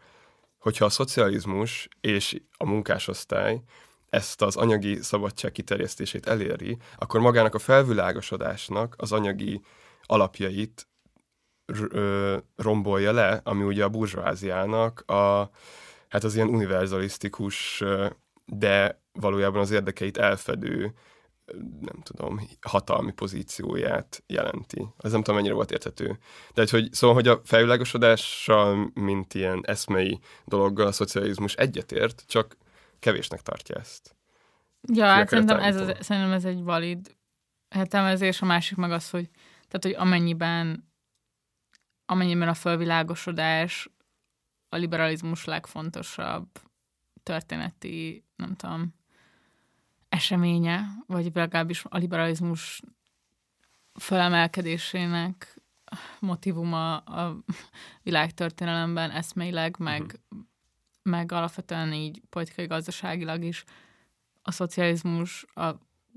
hogyha a szocializmus és a munkásosztály ezt az anyagi szabadság kiterjesztését eléri, akkor magának a felvilágosodásnak az anyagi alapjait rombolja le, ami ugye a burzsóáziának a, hát az ilyen univerzalisztikus, de valójában az érdekeit elfedő, nem tudom, hatalmi pozícióját jelenti. Ez nem tudom, mennyire volt érthető. De hogy, szóval, hogy a felvilágosodással, mint ilyen eszmei dologgal a szocializmus egyetért, csak kevésnek tartja ezt. Ja, hát szerintem ez, az, szerintem ez egy valid értelmezés, a másik meg az, hogy, tehát, hogy amennyiben amennyiben a fölvilágosodás a liberalizmus legfontosabb történeti, nem tudom, eseménye, vagy legalábbis a liberalizmus felemelkedésének motivuma a világtörténelemben eszmeileg, meg uh-huh meg alapvetően így politikai gazdaságilag is a szocializmus, a,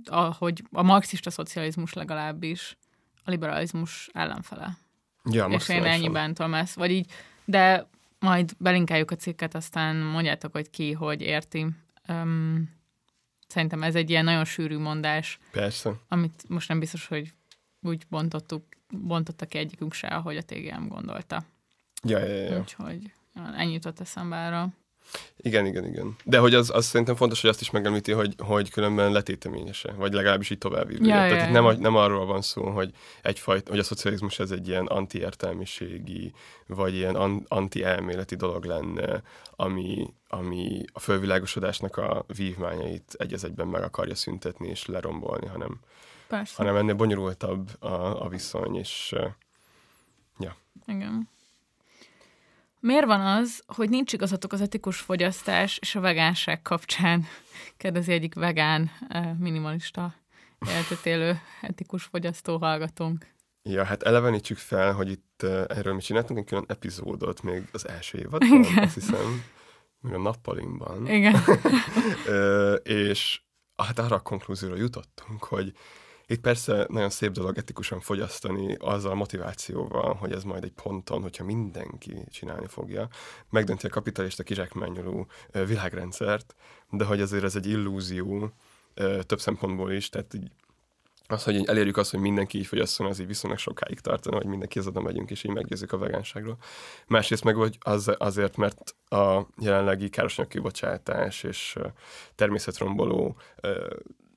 ahogy a marxista szocializmus legalábbis a liberalizmus ellenfele. Ja, És én ennyiben tudom ezt, vagy így, de majd belinkeljük a cikket, aztán mondjátok, hogy ki, hogy érti. Um, szerintem ez egy ilyen nagyon sűrű mondás. Persze. Amit most nem biztos, hogy úgy bontottuk, bontotta ki egyikünk se, ahogy a TGM gondolta. Ja, ja, ja. Úgyhogy ennyi jutott eszembe arra. Igen, igen, igen. De hogy az, az szerintem fontos, hogy azt is megemlíti, hogy, hogy különben letéteményese, vagy legalábbis így tovább ja, Tehát ja, itt nem, nem arról van szó, hogy, egyfajta, hogy a szocializmus ez egy ilyen antiértelmiségi, vagy ilyen an, anti-elméleti dolog lenne, ami, ami a fölvilágosodásnak a vívmányait egy egyben meg akarja szüntetni és lerombolni, hanem, Persze. hanem ennél bonyolultabb a, a viszony, és ja. Igen. Miért van az, hogy nincs igazatok az etikus fogyasztás és a vegánság kapcsán? Kérdezi egyik vegán, eh, minimalista életet élő etikus fogyasztó hallgatónk. Ja, hát elevenítsük fel, hogy itt uh, erről mi csináltunk egy külön epizódot még az első évadban, Igen. azt hiszem, még a nappalinkban. Igen. uh, és hát arra a konklúzióra jutottunk, hogy itt persze nagyon szép dolog etikusan fogyasztani azzal a motivációval, hogy ez majd egy ponton, hogyha mindenki csinálni fogja, megdönti a kapitalista kizsákmányoló világrendszert, de hogy azért ez egy illúzió több szempontból is, tehát így az, hogy elérjük azt, hogy mindenki így fogyasszon, az így viszonylag sokáig tartana, hogy mindenki oda megyünk, és így meggyőzzük a vegánságról. Másrészt meg hogy az, azért, mert a jelenlegi károsanyag kibocsátás és természetromboló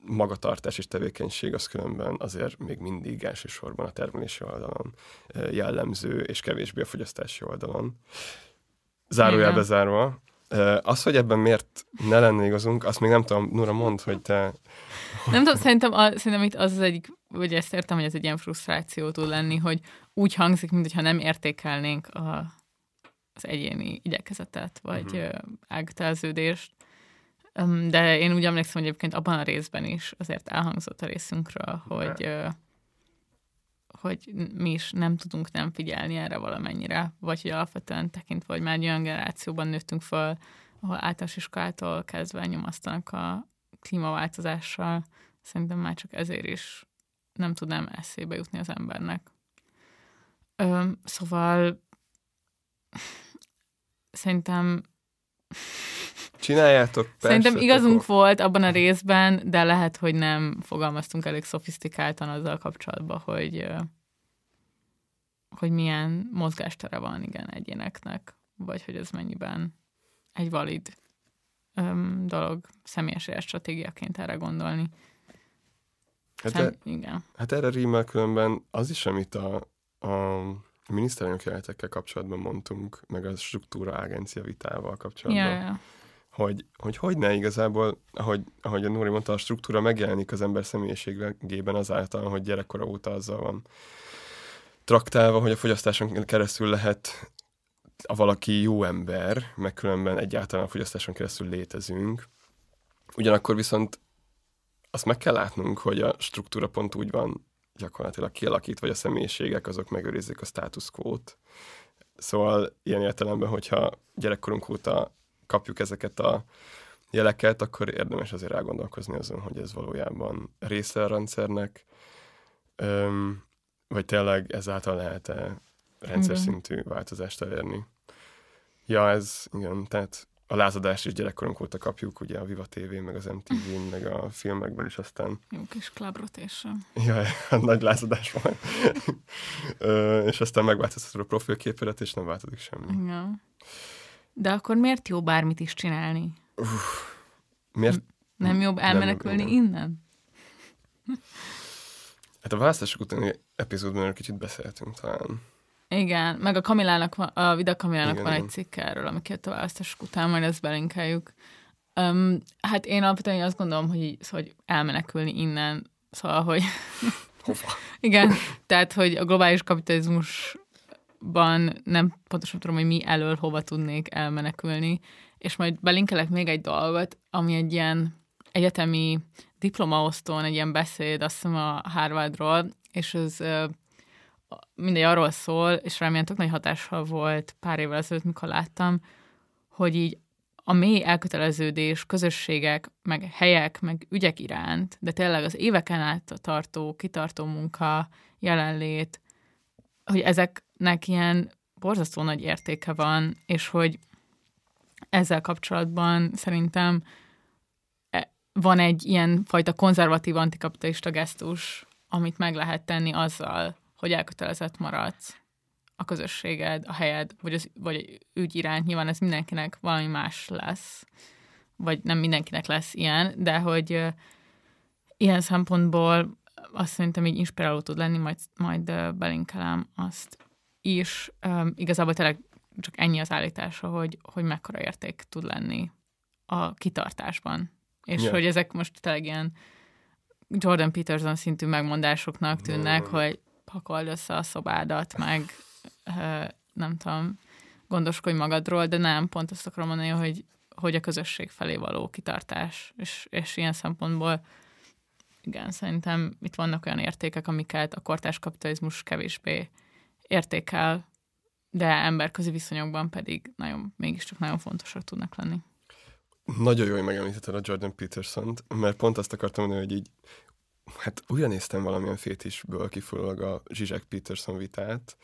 magatartás és tevékenység az különben azért még mindig elsősorban a termelési oldalon jellemző, és kevésbé a fogyasztási oldalon. Zárójelbe zárva, az, hogy ebben miért ne lenne igazunk, azt még nem tudom, Nura, mond, hogy te... Nem tudom, szerintem, a, szerintem itt az az egyik, vagy ezt értem, hogy ez egy ilyen frusztráció tud lenni, hogy úgy hangzik, mintha nem értékelnénk a, az egyéni igyekezetet, vagy uh-huh. ágtelződést. De én úgy emlékszem, hogy egyébként abban a részben is azért elhangzott a részünkről, hogy, hogy mi is nem tudunk nem figyelni erre valamennyire, vagy hogy alapvetően tekintve, hogy már egy olyan generációban nőttünk föl, ahol általános iskolától kezdve nyomasztanak a klímaváltozással, szerintem már csak ezért is nem tudnám eszébe jutni az embernek. Ö, szóval szerintem Csináljátok, persze. Szerintem igazunk akkor. volt abban a részben, de lehet, hogy nem fogalmaztunk elég szofisztikáltan azzal kapcsolatban, hogy hogy milyen mozgástere van, igen, egyéneknek, vagy hogy ez mennyiben egy valid öm, dolog személyes stratégiaként erre gondolni. Hát, Szem, e, igen. hát erre rímel különben az is, amit a, a miniszterelnök jelenetekkel kapcsolatban mondtunk, meg a struktúra agencia vitával kapcsolatban. Ja, ja. Hogy, hogy hogy ne igazából, ahogy, ahogy a Nóri mondta, a struktúra megjelenik az ember személyiségében azáltal, hogy gyerekkora óta azzal van traktálva, hogy a fogyasztáson keresztül lehet a valaki jó ember, meg különben egyáltalán a fogyasztáson keresztül létezünk. Ugyanakkor viszont azt meg kell látnunk, hogy a struktúra pont úgy van gyakorlatilag kialakít, vagy a személyiségek azok megőrizik a status quo-t. Szóval ilyen értelemben, hogyha gyerekkorunk óta kapjuk ezeket a jeleket, akkor érdemes azért elgondolkozni azon, hogy ez valójában része a rendszernek, öm, vagy tényleg ezáltal lehet-e rendszer szintű változást elérni. Ja, ez, igen, tehát a lázadást is gyerekkorunk óta kapjuk, ugye a Viva TV, meg az MTV, meg a filmekben is aztán. Jó kis club rotation. Ja, nagy lázadás van. és aztán megváltoztatod a profilképeret, és nem változik semmi. Ja. De akkor miért jó bármit is csinálni? Uff, miért? Nem jobb elmenekülni nem, innen? Hát a választások utáni epizódban kicsit beszéltünk talán. Igen, meg a Kamilának, a Vida Kamilának igen, van igen. egy cikk erről, ami kijött a választások után, majd ezt belinkeljük. Um, hát én alapvetően azt gondolom, hogy, hogy elmenekülni innen, szóval, hogy... Hova? igen, tehát, hogy a globális kapitalizmusban nem pontosan tudom, hogy mi elől hova tudnék elmenekülni, és majd belinkelek még egy dolgot, ami egy ilyen egyetemi diplomaosztón egy ilyen beszéd, azt hiszem a Harvardról, és ez mindegy arról szól, és remélem tök nagy hatással volt pár évvel ezelőtt, mikor láttam, hogy így a mély elköteleződés, közösségek, meg helyek, meg ügyek iránt, de tényleg az éveken át tartó, kitartó munka, jelenlét, hogy ezeknek ilyen borzasztó nagy értéke van, és hogy ezzel kapcsolatban szerintem e, van egy ilyen fajta konzervatív antikapitalista gesztus, amit meg lehet tenni azzal, hogy elkötelezett maradsz a közösséged, a helyed, vagy, az, vagy ügy iránt. Nyilván ez mindenkinek valami más lesz, vagy nem mindenkinek lesz ilyen, de hogy uh, ilyen szempontból azt szerintem így inspiráló tud lenni, majd, majd uh, belinkelem azt is. Um, igazából tényleg csak ennyi az állítása, hogy, hogy mekkora érték tud lenni a kitartásban. És yeah. hogy ezek most tényleg ilyen Jordan Peterson szintű megmondásoknak tűnnek, mm. hogy pakold össze a szobádat, meg nem tudom, gondoskodj magadról, de nem, pont azt akarom mondani, hogy, hogy a közösség felé való kitartás, és, és ilyen szempontból igen, szerintem itt vannak olyan értékek, amiket a kortás kapitalizmus kevésbé értékel, de emberközi viszonyokban pedig nagyon, mégiscsak nagyon fontosak tudnak lenni. Nagyon jó, hogy megemlítetted a Jordan Peterson-t, mert pont azt akartam mondani, hogy így hát újra néztem valamilyen fétisből kifolyólag a Zsizsek Peterson vitát,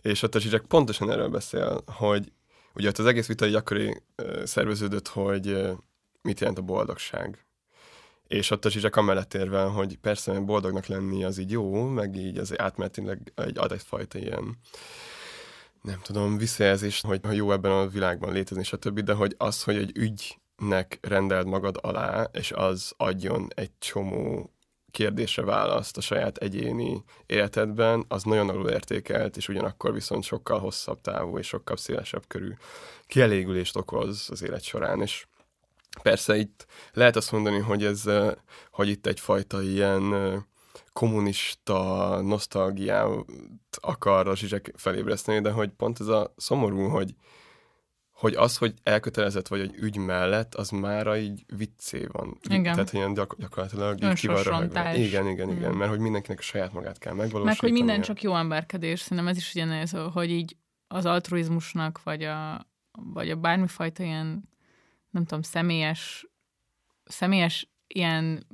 és ott a Zsizsek pontosan erről beszél, hogy ugye ott az egész vita gyakori szerveződött, hogy uh, mit jelent a boldogság. És ott a Zsizsek amellett érve, hogy persze boldognak lenni az így jó, meg így az átmenetileg egy ad egyfajta ilyen nem tudom, visszajelzés, hogy ha jó ebben a világban létezni, stb., de hogy az, hogy egy ügy nek rendeld magad alá, és az adjon egy csomó kérdésre választ a saját egyéni életedben, az nagyon alulértékelt, és ugyanakkor viszont sokkal hosszabb távú és sokkal szélesebb körű kielégülést okoz az élet során, és persze itt lehet azt mondani, hogy ez, hogy itt egyfajta ilyen kommunista nosztalgiát akar a zsizsek felébreszteni, de hogy pont ez a szomorú, hogy, hogy az, hogy elkötelezett vagy egy ügy mellett, az már így viccé van. Igen. Tehát ilyen gyak- gyakorlatilag így. Igen, igen, igen, mm. mert hogy mindenkinek a saját magát kell megvalósítani. Meg, hogy minden csak jó emberkedés. Szerintem ez is ugyanez, hogy így az altruizmusnak, vagy a, vagy a bármifajta ilyen, nem tudom, személyes, személyes ilyen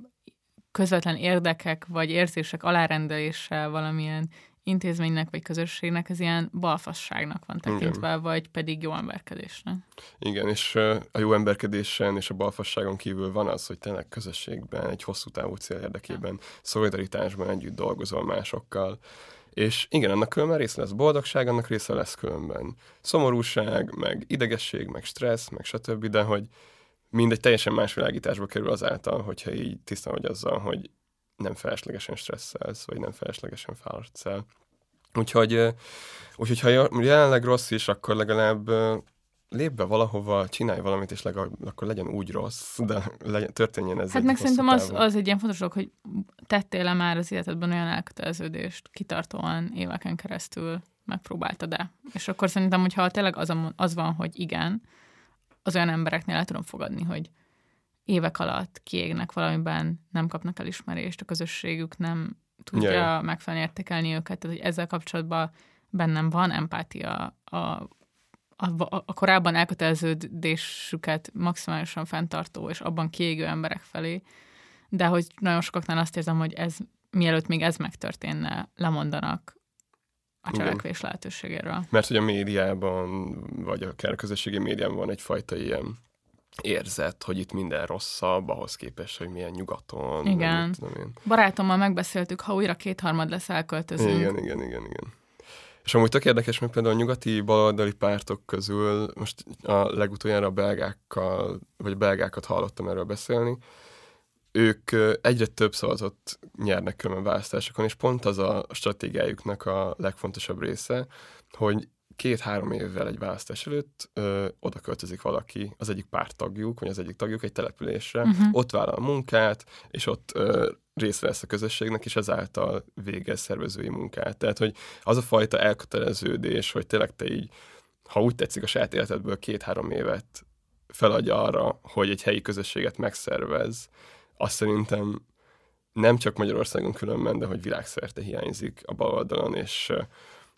közvetlen érdekek vagy érzések alárendeléssel valamilyen intézménynek vagy közösségnek ez ilyen balfasságnak van tekintve, Igen. vagy pedig jó emberkedésnek. Igen, és a jó emberkedésen és a balfasságon kívül van az, hogy tényleg közösségben, egy hosszú távú cél érdekében, szolidaritásban együtt dolgozol másokkal, és igen, annak különben része lesz boldogság, annak része lesz különben szomorúság, meg idegesség, meg stressz, meg stb., de hogy mindegy teljesen más világításba kerül azáltal, hogyha így tiszta vagy azzal, hogy nem feleslegesen stresszelsz, vagy nem feleslegesen fáradsz el. Úgyhogy, úgyhogy ha jelenleg rossz is, akkor legalább lép be valahova, csinálj valamit, és legalább akkor legyen úgy rossz, de legyen, történjen ez Hát meg szerintem az, az egy ilyen fontos dolog, hogy tettél-e már az életedben olyan elköteleződést kitartóan éveken keresztül megpróbáltad-e? És akkor szerintem, hogyha tényleg az, az van, hogy igen, az olyan embereknél el tudom fogadni, hogy évek alatt kiégnek valamiben, nem kapnak elismerést, a közösségük nem tudja yeah. megfelelni értékelni őket, tehát hogy ezzel kapcsolatban bennem van empátia a, a, a, a korábban elköteleződésüket maximálisan fenntartó és abban kiégő emberek felé, de hogy nagyon sokaknál azt érzem, hogy ez mielőtt még ez megtörténne, lemondanak a cselekvés Igen. lehetőségéről. Mert hogy a médiában, vagy akár a közösségi médiában van egyfajta ilyen érzet, hogy itt minden rosszabb, ahhoz képest, hogy milyen nyugaton. Igen. Tudom én. Barátommal megbeszéltük, ha újra kétharmad lesz, elköltözünk. Igen, igen, igen, igen. És amúgy tök érdekes, meg például a nyugati baloldali pártok közül, most a legutoljára a belgákkal, vagy a belgákat hallottam erről beszélni, ők egyre több szavazott nyernek különben választásokon, és pont az a stratégiájuknak a legfontosabb része, hogy két-három évvel egy választás előtt ö, oda költözik valaki, az egyik pártagjuk, vagy az egyik tagjuk egy településre, uh-huh. ott vállal a munkát, és ott ö, részt vesz a közösségnek, és ezáltal végez szervezői munkát. Tehát, hogy az a fajta elköteleződés, hogy tényleg te így, ha úgy tetszik a saját életedből két-három évet feladja arra, hogy egy helyi közösséget megszervez, azt szerintem nem csak Magyarországon különben, de hogy világszerte hiányzik a baloldalon, és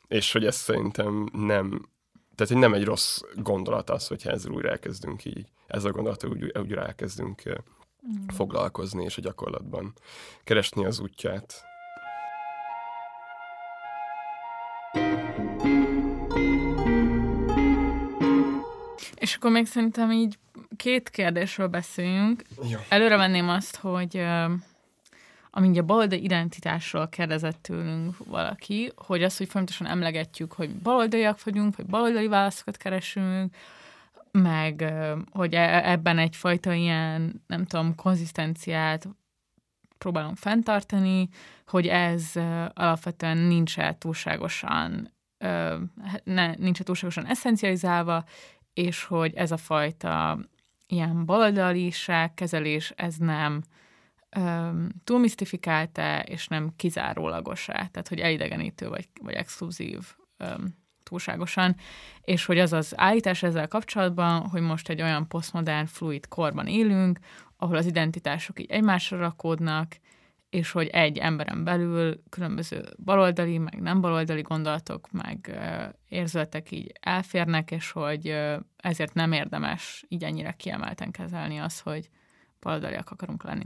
és hogy ez szerintem nem, tehát hogy nem egy rossz gondolat az, hogyha ezzel újra elkezdünk így, ezzel a gondolattal úgy, újra elkezdünk mm. foglalkozni, és a gyakorlatban keresni az útját. És akkor még szerintem így két kérdésről beszéljünk. Jó. Előre venném azt, hogy amíg a baloldali identitásról kérdezett tőlünk valaki, hogy az, hogy folyamatosan emlegetjük, hogy baloldaliak vagyunk, vagy baloldali válaszokat keresünk, meg hogy e, ebben egyfajta ilyen, nem tudom, konzisztenciát próbálunk fenntartani, hogy ez alapvetően nincs -e túlságosan ne, nincs -e túlságosan eszencializálva, és hogy ez a fajta ilyen baloldaliság, kezelés, ez nem túl misztifikálta, és nem kizárólagos tehát hogy elidegenítő vagy, vagy exkluzív öm, túlságosan, és hogy az az állítás ezzel kapcsolatban, hogy most egy olyan posztmodern, fluid korban élünk, ahol az identitások így egymásra rakódnak, és hogy egy emberen belül különböző baloldali, meg nem baloldali gondolatok, meg ö, érzületek így elférnek, és hogy ezért nem érdemes így ennyire kiemelten kezelni az, hogy baloldaliak akarunk lenni.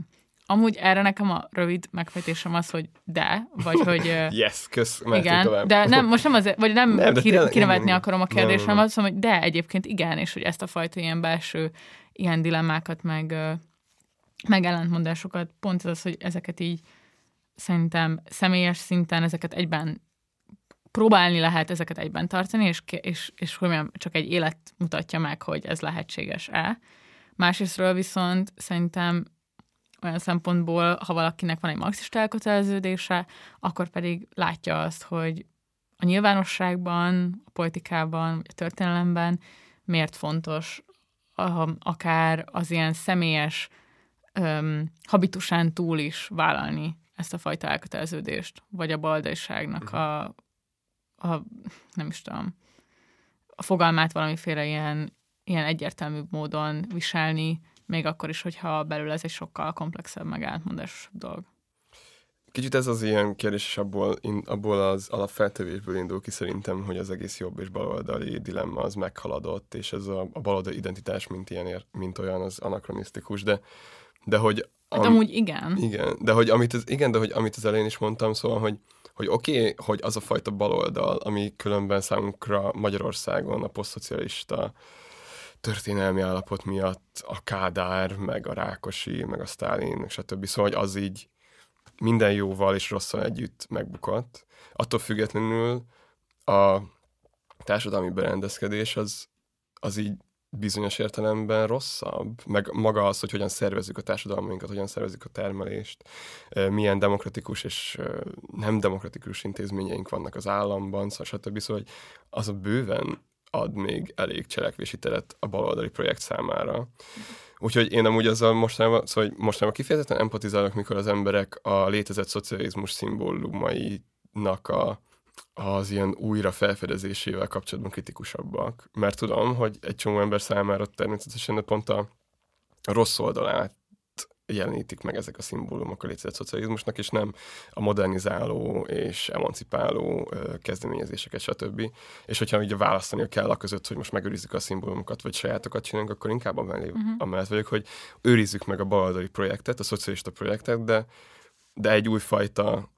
Amúgy erre nekem a rövid megfejtésem az, hogy de, vagy hogy... yes, kösz, igen, tovább. de nem, most nem azért, vagy nem, nem kire, kinevetni akarom a kérdést, hanem azt mondom, hogy de egyébként igen, és hogy ezt a fajta ilyen belső ilyen dilemmákat, meg, meg ellentmondásokat, pont az, hogy ezeket így szerintem személyes szinten ezeket egyben próbálni lehet ezeket egyben tartani, és, és, és hogy mondjam, csak egy élet mutatja meg, hogy ez lehetséges-e Másrésztről viszont szerintem olyan szempontból, ha valakinek van egy marxista elköteleződése, akkor pedig látja azt, hogy a nyilvánosságban, a politikában, vagy a történelemben miért fontos akár az ilyen személyes um, habitusán túl is vállalni ezt a fajta elköteleződést, vagy a baldaiságnak uh-huh. a, a, nem is tudom, a fogalmát valamiféle ilyen, ilyen egyértelműbb módon viselni, még akkor is, hogyha belül ez egy sokkal komplexebb, meg átmondásosabb dolog. Kicsit ez az ilyen kérdés, és abból, in, abból az alapfeltevésből indul ki szerintem, hogy az egész jobb és baloldali dilemma az meghaladott, és ez a, a baloldali identitás, mint, ilyen, mint olyan, az anakronisztikus, de, de hogy... Hát am, amúgy igen. Igen, de hogy amit az, igen, de hogy amit az elején is mondtam, szóval, hogy, hogy oké, okay, hogy az a fajta baloldal, ami különben számunkra Magyarországon a posztszocialista történelmi állapot miatt a Kádár, meg a Rákosi, meg a Sztálin, stb. Szóval, hogy az így minden jóval és rosszal együtt megbukott. Attól függetlenül a társadalmi berendezkedés az, az így bizonyos értelemben rosszabb, meg maga az, hogy hogyan szervezzük a társadalmainkat, hogyan szervezzük a termelést, milyen demokratikus és nem demokratikus intézményeink vannak az államban, szóval stb. Szóval hogy az a bőven ad még elég cselekvési teret a baloldali projekt számára. Úgyhogy én amúgy azzal mostanában, szóval mostanában kifejezetten empatizálok, mikor az emberek a létezett szocializmus szimbólumainak a, az ilyen újra felfedezésével kapcsolatban kritikusabbak. Mert tudom, hogy egy csomó ember számára természetesen pont a rossz oldalát jelenítik meg ezek a szimbólumok a létezett szocializmusnak, és nem a modernizáló és emancipáló kezdeményezéseket, stb. És hogyha ugye választani kell a között, hogy most megőrizzük a szimbólumokat, vagy sajátokat csinálunk, akkor inkább amellé, uh-huh. amellett vagyok, hogy őrizzük meg a baloldali projektet, a szocialista projektet, de, de egy újfajta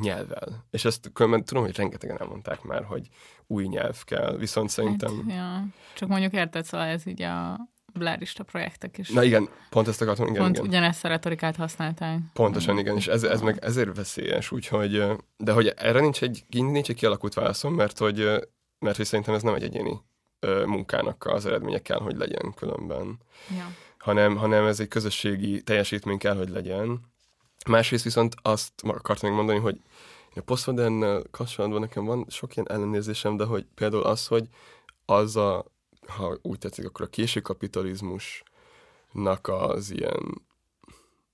nyelvvel. És ezt különben tudom, hogy rengetegen elmondták már, hogy új nyelv kell, viszont szerintem... Hát, ja. Csak mondjuk érted, szóval ez így a blárista projektek is. Na igen, pont ezt akartam, igen. Pont igen. ugyanezt a retorikát használták. Pontosan, igen, és ez, ez meg ezért veszélyes, úgyhogy, de hogy erre nincs egy, nincs egy kialakult válaszom, mert hogy, mert hogy szerintem ez nem egy egyéni munkának az eredménye kell, hogy legyen különben. Ja. Hanem, hanem ez egy közösségi teljesítmény kell, hogy legyen. Másrészt viszont azt akartam még mondani, hogy a posztmodern kapcsolatban nekem van sok ilyen ellenérzésem, de hogy például az, hogy az a ha úgy tetszik, akkor a késő kapitalizmusnak az ilyen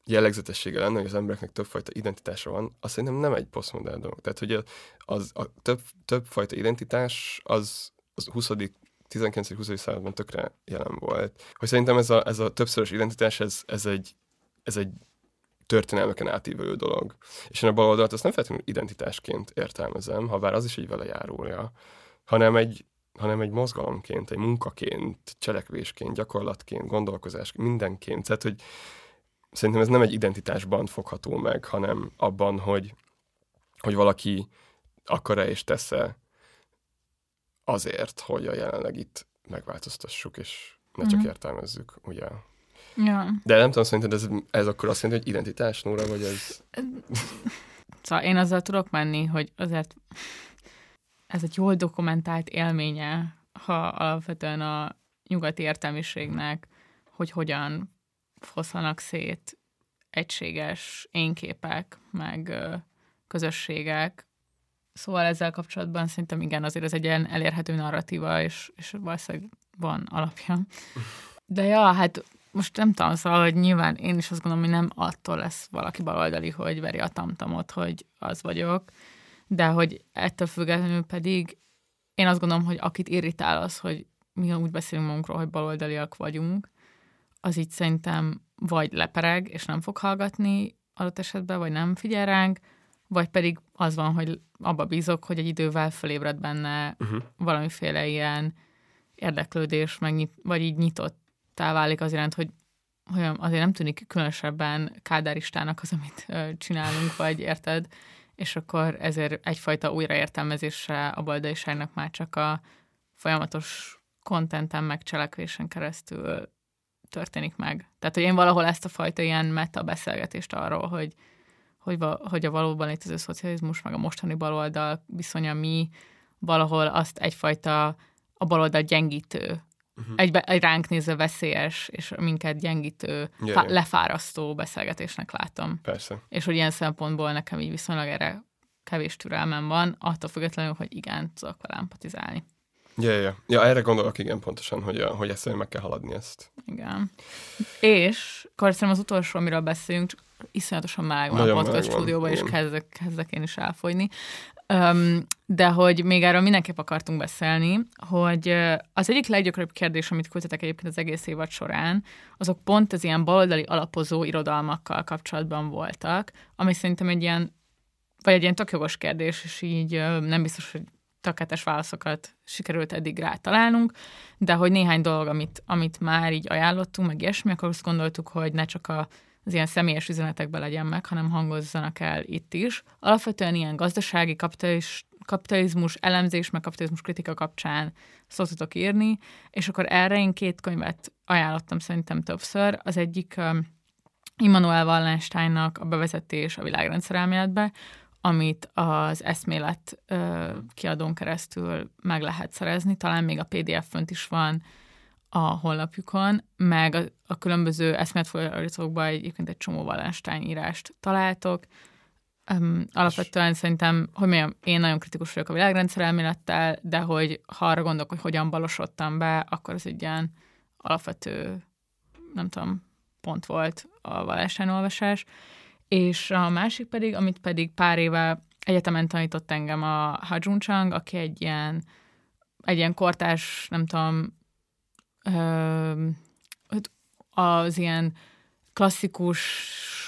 jellegzetessége lenne, hogy az embereknek többfajta identitása van, azt szerintem nem egy posztmodern dolog. Tehát, hogy az, a több, többfajta identitás az, az 20 19-20. században tökre jelen volt. Hogy szerintem ez a, ez a többszörös identitás, ez, ez egy, ez egy történelmeken átívelő dolog. És én a baloldalt azt nem feltétlenül identitásként értelmezem, ha bár az is egy vele járója, hanem egy, hanem egy mozgalomként, egy munkaként, cselekvésként, gyakorlatként, gondolkozásként, mindenként. Tehát, hogy szerintem ez nem egy identitásban fogható meg, hanem abban, hogy, hogy valaki akar-e és tesz-e azért, hogy a jelenleg itt megváltoztassuk, és ne csak mm. értelmezzük, ugye. Ja. De nem tudom, szerinted ez, ez akkor azt jelenti, hogy identitás, Nóra, vagy ez... Szóval én azzal tudok menni, hogy azért ez egy jól dokumentált élménye, ha alapvetően a nyugati értelmiségnek, hogy hogyan foszlanak szét egységes énképek, meg közösségek. Szóval ezzel kapcsolatban szerintem igen, azért ez egy ilyen elérhető narratíva, és, és valószínűleg van alapja. De ja, hát most nem tudom, szóval, hogy nyilván én is azt gondolom, hogy nem attól lesz valaki baloldali, hogy veri a tamtamot, hogy az vagyok, de hogy ettől függetlenül pedig én azt gondolom, hogy akit irritál az, hogy mi úgy beszélünk magunkról, hogy baloldaliak vagyunk, az így szerintem vagy lepereg, és nem fog hallgatni adott esetben, vagy nem figyel ránk, vagy pedig az van, hogy abba bízok, hogy egy idővel felébred benne uh-huh. valamiféle ilyen érdeklődés, meg nyit, vagy így nyitottá válik az iránt, hogy, hogy azért nem tűnik különösebben kádáristának az, amit ö, csinálunk, vagy érted? És akkor ezért egyfajta újraértelmezésre a baldaiságnak már csak a folyamatos kontenten meg cselekvésen keresztül történik meg. Tehát, hogy én valahol ezt a fajta ilyen meta beszélgetést arról, hogy, hogy, hogy a valóban létező szocializmus, meg a mostani baloldal viszonya mi, valahol azt egyfajta a baloldal gyengítő uh-huh. egy, egy ránk nézve veszélyes és minket gyengítő, yeah, fá- yeah. lefárasztó beszélgetésnek látom. Persze. És hogy ilyen szempontból nekem így viszonylag erre kevés türelmem van, attól függetlenül, hogy igen, tudok vele empatizálni. Ja, ja. ja, erre gondolok, igen, pontosan, hogy, hogy ezt meg kell haladni ezt. Igen. És akkor szerintem az utolsó, amiről beszélünk, csak iszonyatosan van a podcast stúdióban, és kezdek, kezdek én is elfogyni. Um, de hogy még erről mindenképp akartunk beszélni, hogy az egyik leggyakoribb kérdés, amit küldtetek egyébként az egész évad során, azok pont az ilyen baloldali alapozó irodalmakkal kapcsolatban voltak, ami szerintem egy ilyen, vagy egy ilyen tök jogos kérdés, és így nem biztos, hogy tökéletes válaszokat sikerült eddig rá találnunk, de hogy néhány dolog, amit, amit már így ajánlottunk, meg ilyesmi, akkor azt gondoltuk, hogy ne csak a az ilyen személyes üzenetekben legyen meg, hanem hangozzanak el itt is. Alapvetően ilyen gazdasági kapitaliz, kapitalizmus elemzés, meg kapitalizmus kritika kapcsán szoktatok írni, és akkor erre én két könyvet ajánlottam szerintem többször. Az egyik um, Immanuel Wallensteinnak a bevezetés a világrendszer elméletbe, amit az eszmélet uh, kiadón keresztül meg lehet szerezni, talán még a PDF fönt is van, a honlapjukon, meg a, a különböző eszméletfordítókban egyébként egy csomó írást találtok. Um, alapvetően szerintem, hogy mondjam, én nagyon kritikus vagyok a világrendszer elmélettel, de hogy ha arra gondolok, hogy hogyan balosodtam be, akkor ez egy ilyen alapvető, nem tudom, pont volt a Wallenstein olvasás. És a másik pedig, amit pedig pár éve egyetemen tanított engem a Ha Chang, aki egy ilyen, egy ilyen kortás, nem tudom, az ilyen klasszikus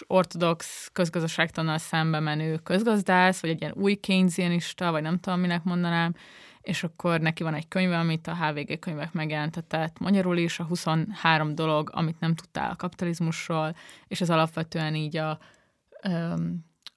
ortodox közgazdaságtannal szembe menő közgazdász, vagy egy ilyen új keynesianista, vagy nem tudom, minek mondanám, és akkor neki van egy könyve, amit a HVG könyvek megjelentetett magyarul is, a 23 dolog, amit nem tudtál a kapitalizmusról, és ez alapvetően így a,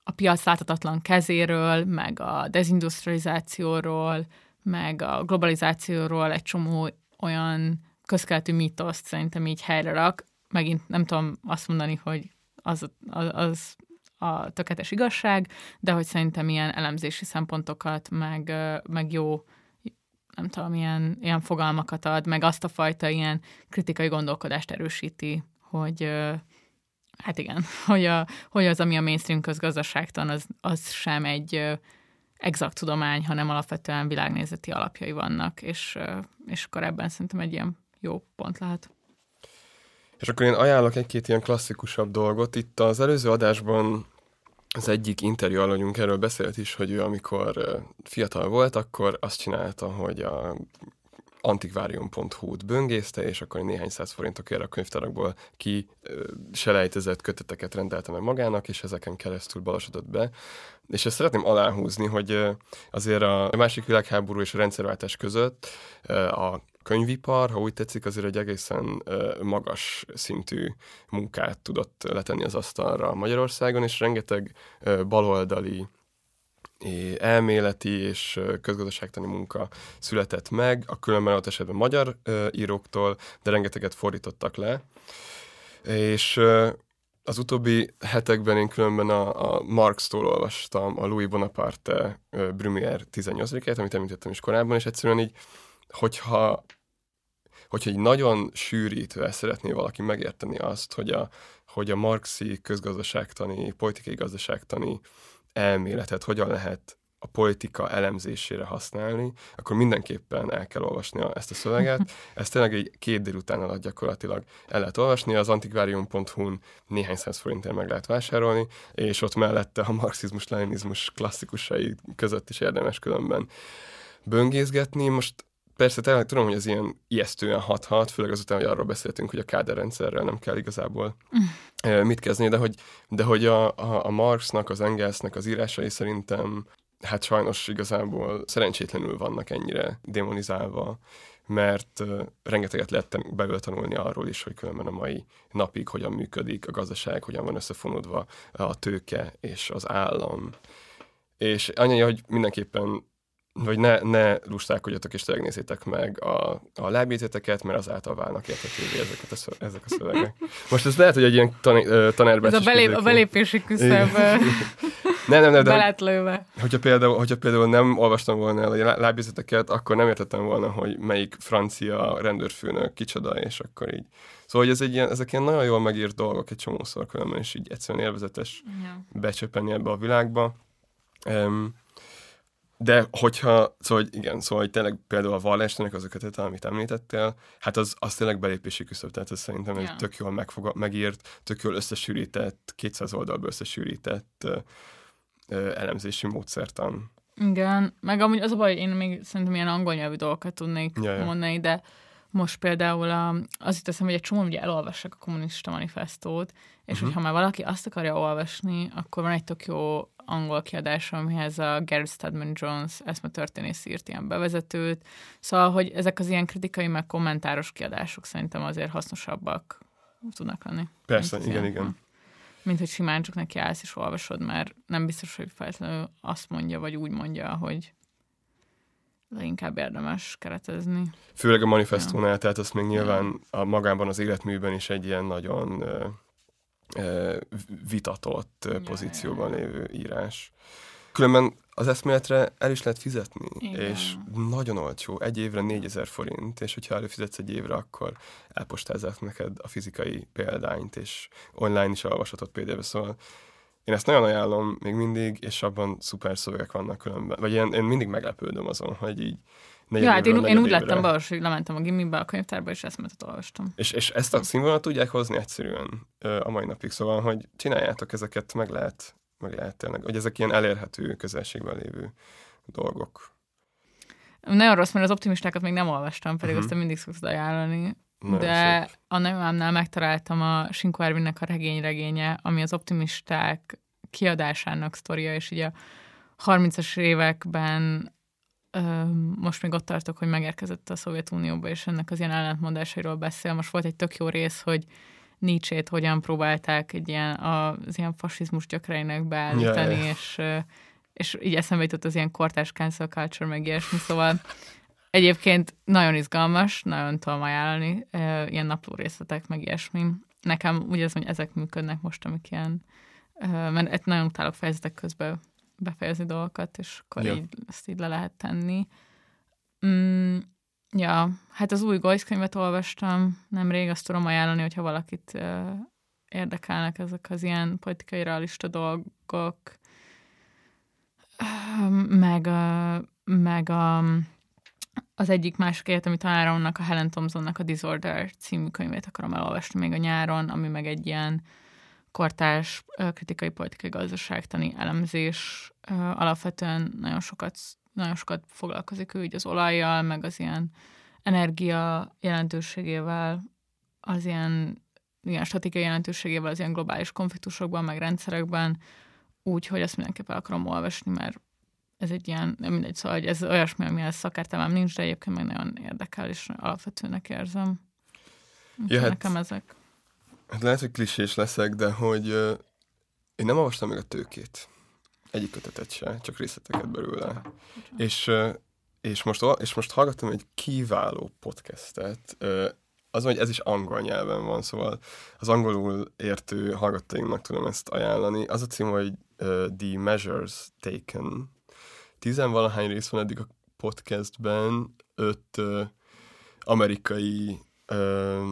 a piac láthatatlan kezéről, meg a dezindustrializációról, meg a globalizációról egy csomó olyan közkeletű mítoszt szerintem így helyre rak. Megint nem tudom azt mondani, hogy az, az, az a tökéletes igazság, de hogy szerintem ilyen elemzési szempontokat, meg, meg jó nem tudom, ilyen, ilyen fogalmakat ad, meg azt a fajta ilyen kritikai gondolkodást erősíti, hogy hát igen, hogy, a, hogy az, ami a mainstream közgazdaságtan, az, az sem egy exakt tudomány, hanem alapvetően világnézeti alapjai vannak, és, és akkor ebben szerintem egy ilyen jó pont lehet. És akkor én ajánlok egy-két ilyen klasszikusabb dolgot. Itt az előző adásban az egyik interjú alanyunk erről beszélt is, hogy ő amikor fiatal volt, akkor azt csinálta, hogy a antikvárium.hu-t böngészte, és akkor néhány száz forintokért a könyvtárakból ki selejtezett köteteket rendelte meg magának, és ezeken keresztül balosodott be. És ezt szeretném aláhúzni, hogy azért a másik világháború és a rendszerváltás között a könyvipar, ha úgy tetszik, azért egy egészen magas szintű munkát tudott letenni az asztalra Magyarországon, és rengeteg baloldali elméleti és közgazdaságtani munka született meg, a különben ott esetben magyar íróktól, de rengeteget fordítottak le. És az utóbbi hetekben én különben a, a Marx-tól olvastam a Louis Bonaparte Brumière 18-et, amit említettem is korábban, és egyszerűen így, hogyha hogyha egy nagyon sűrítve szeretné valaki megérteni azt, hogy a, hogy a marxi közgazdaságtani, politikai gazdaságtani elméletet hogyan lehet a politika elemzésére használni, akkor mindenképpen el kell olvasni ezt a szöveget. Ezt tényleg egy két délután alatt gyakorlatilag el lehet olvasni, az antikvárium.hu-n néhány száz forintért meg lehet vásárolni, és ott mellette a marxizmus-leninizmus klasszikusai között is érdemes különben böngészgetni. Most Persze, tényleg tudom, hogy ez ilyen ijesztően hathat, főleg azután, hogy arról beszéltünk, hogy a káderrendszerrel nem kell igazából mm. mit kezdeni, de hogy, de hogy a, a, a Marxnak, az Engelsnek az írásai szerintem hát sajnos igazából szerencsétlenül vannak ennyire demonizálva, mert uh, rengeteget lehet belőle tanulni arról is, hogy különben a mai napig hogyan működik a gazdaság, hogyan van összefonódva a tőke és az állam. És annyi, hogy mindenképpen vagy ne, ne lustálkodjatok és tényleg nézzétek meg a, a lábjegyzeteket, mert azáltal válnak értetővé ezeket a szö, ezek a szövegek. Most ez lehet, hogy egy ilyen tan, tanárban Ez a, belép, a belépési küszöb nem, nem, nem, de lőve. Hogyha például, hogyha például nem olvastam volna el a lábjegyzeteket, akkor nem értettem volna, hogy melyik francia rendőrfőnök kicsoda, és akkor így. Szóval, hogy ez egy ilyen, ezek ilyen nagyon jól megírt dolgok egy csomószor különben, és így egyszerűen élvezetes ja. becsöpeni ebbe a világba. Um, de hogyha, szóval hogy igen, szóval hogy tényleg például a vallásnak az a amit említettél, hát az, az tényleg belépési küszöb, tehát ez szerintem yeah. egy tök jól megfog, megírt, tök jól összesűrített, 200 oldalba összesűrített uh, elemzési módszertan. Igen, meg amúgy az a baj, én még szerintem ilyen angol nyelvű dolgokat tudnék ja, ja. mondani, de most például a, az itt eszem, hogy egy csomó ugye elolvassák a kommunista manifestót, és uh-huh. hogyha már valaki azt akarja olvasni, akkor van egy tök jó angol kiadás, amihez a Gary Stedman Jones eszmetörténész írt ilyen bevezetőt. Szóval, hogy ezek az ilyen kritikai, meg kommentáros kiadások szerintem azért hasznosabbak tudnak lenni. Persze, igen, ilyen, igen. Mint hogy simán csak neki állsz és olvasod, mert nem biztos, hogy feltétlenül azt mondja, vagy úgy mondja, hogy inkább érdemes keretezni. Főleg a manifestónál, ja. tehát azt még nyilván a magában az életműben is egy ilyen nagyon vitatott ja, pozícióban lévő írás. Különben az eszméletre el is lehet fizetni, Igen. és nagyon olcsó, egy évre 4000 forint, és hogyha előfizetsz egy évre, akkor elpostázzák neked a fizikai példányt, és online is olvashatod pdf szóval én ezt nagyon ajánlom még mindig, és abban szuper szövegek vannak különben. Vagy én, én mindig meglepődöm azon, hogy így Ja, hát én, én úgy lettem be, hogy lementem a gimibe, a könyvtárba, és eszmetet olvastam. És, és ezt a színvonalat tudják hozni egyszerűen a mai napig, szóval, hogy csináljátok ezeket, meg lehet, meg lehet tényleg, hogy ezek ilyen elérhető közelségben lévő dolgok. Nagyon rossz, mert az optimistákat még nem olvastam, pedig uh-huh. azt mindig szoktad ajánlani. Nagyon de szép. a nagymámnál megtaláltam a Sinkó Ervinnek a regény-regénye, ami az optimisták kiadásának sztoria, és ugye a 30-as években most még ott tartok, hogy megérkezett a Szovjetunióba, és ennek az ilyen ellentmondásairól beszél. Most volt egy tök jó rész, hogy Nietzsét hogyan próbálták egy ilyen, az ilyen fasizmus gyökereinek beállítani, yeah, yeah. és, és így eszembe jutott az ilyen kortás cancel culture, meg ilyesmi, szóval egyébként nagyon izgalmas, nagyon tudom ajánlani, ilyen napló részletek, meg ilyesmi. Nekem úgy az, hogy ezek működnek most, amik ilyen, mert nagyon utálok fejezetek közben befejezni dolgokat, és akkor ja. így, ezt így le lehet tenni. Mm, ja, hát az új Goysz könyvet olvastam nemrég, azt tudom ajánlani, hogyha valakit uh, érdekelnek ezek az ilyen politikai realista dolgok, uh, meg, uh, meg a, az egyik másik egyetemi tanáromnak, a Helen Thompsonnak a Disorder című könyvét akarom elolvasni még a nyáron, ami meg egy ilyen kortárs kritikai politikai gazdaságtani elemzés alapvetően nagyon sokat, nagyon sokat foglalkozik ő így az olajjal, meg az ilyen energia jelentőségével, az ilyen, ilyen stratégiai jelentőségével az ilyen globális konfliktusokban, meg rendszerekben, úgy, hogy ezt mindenképpen akarom olvasni, mert ez egy ilyen, nem mindegy, szóval hogy ez olyasmi, amihez szakértelmem nincs, de egyébként meg nagyon érdekel, és alapvetőnek érzem. ja, hát, nekem ezek. Hát lehet, hogy klisés leszek, de hogy uh, én nem olvastam még a tőkét. Egyik kötetet se, csak részleteket belőle. És, uh, és, most, és most hallgattam egy kiváló podcastet, uh, az, hogy ez is angol nyelven van, szóval az angolul értő hallgatóinknak tudom ezt ajánlani. Az a cím, hogy uh, The Measures Taken. Tizenvalahány rész van eddig a podcastben, öt uh, amerikai uh,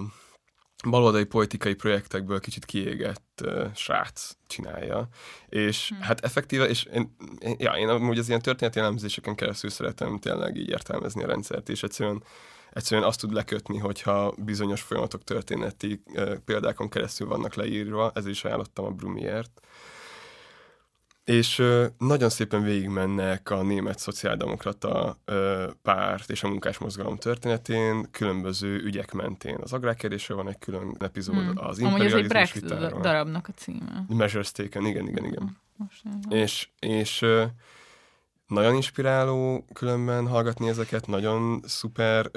baloldali politikai projektekből kicsit kiégett uh, srác csinálja. És hmm. hát effektíve, és én, én, ja, én amúgy az ilyen történeti elemzéseken keresztül szeretem tényleg így értelmezni a rendszert, és egyszerűen egyszerűen azt tud lekötni, hogyha bizonyos folyamatok történeti uh, példákon keresztül vannak leírva, ez is ajánlottam a Brumiért, és nagyon szépen végigmennek a német szociáldemokrata párt és a munkásmozgalom történetén, különböző ügyek mentén. Az agrárkérdésről van egy külön epizód, hmm. az imperializmus Amúgy ez egy darabnak a címe. Measures Taken, igen, igen, igen. Most és és nagyon inspiráló különben hallgatni ezeket, nagyon szuper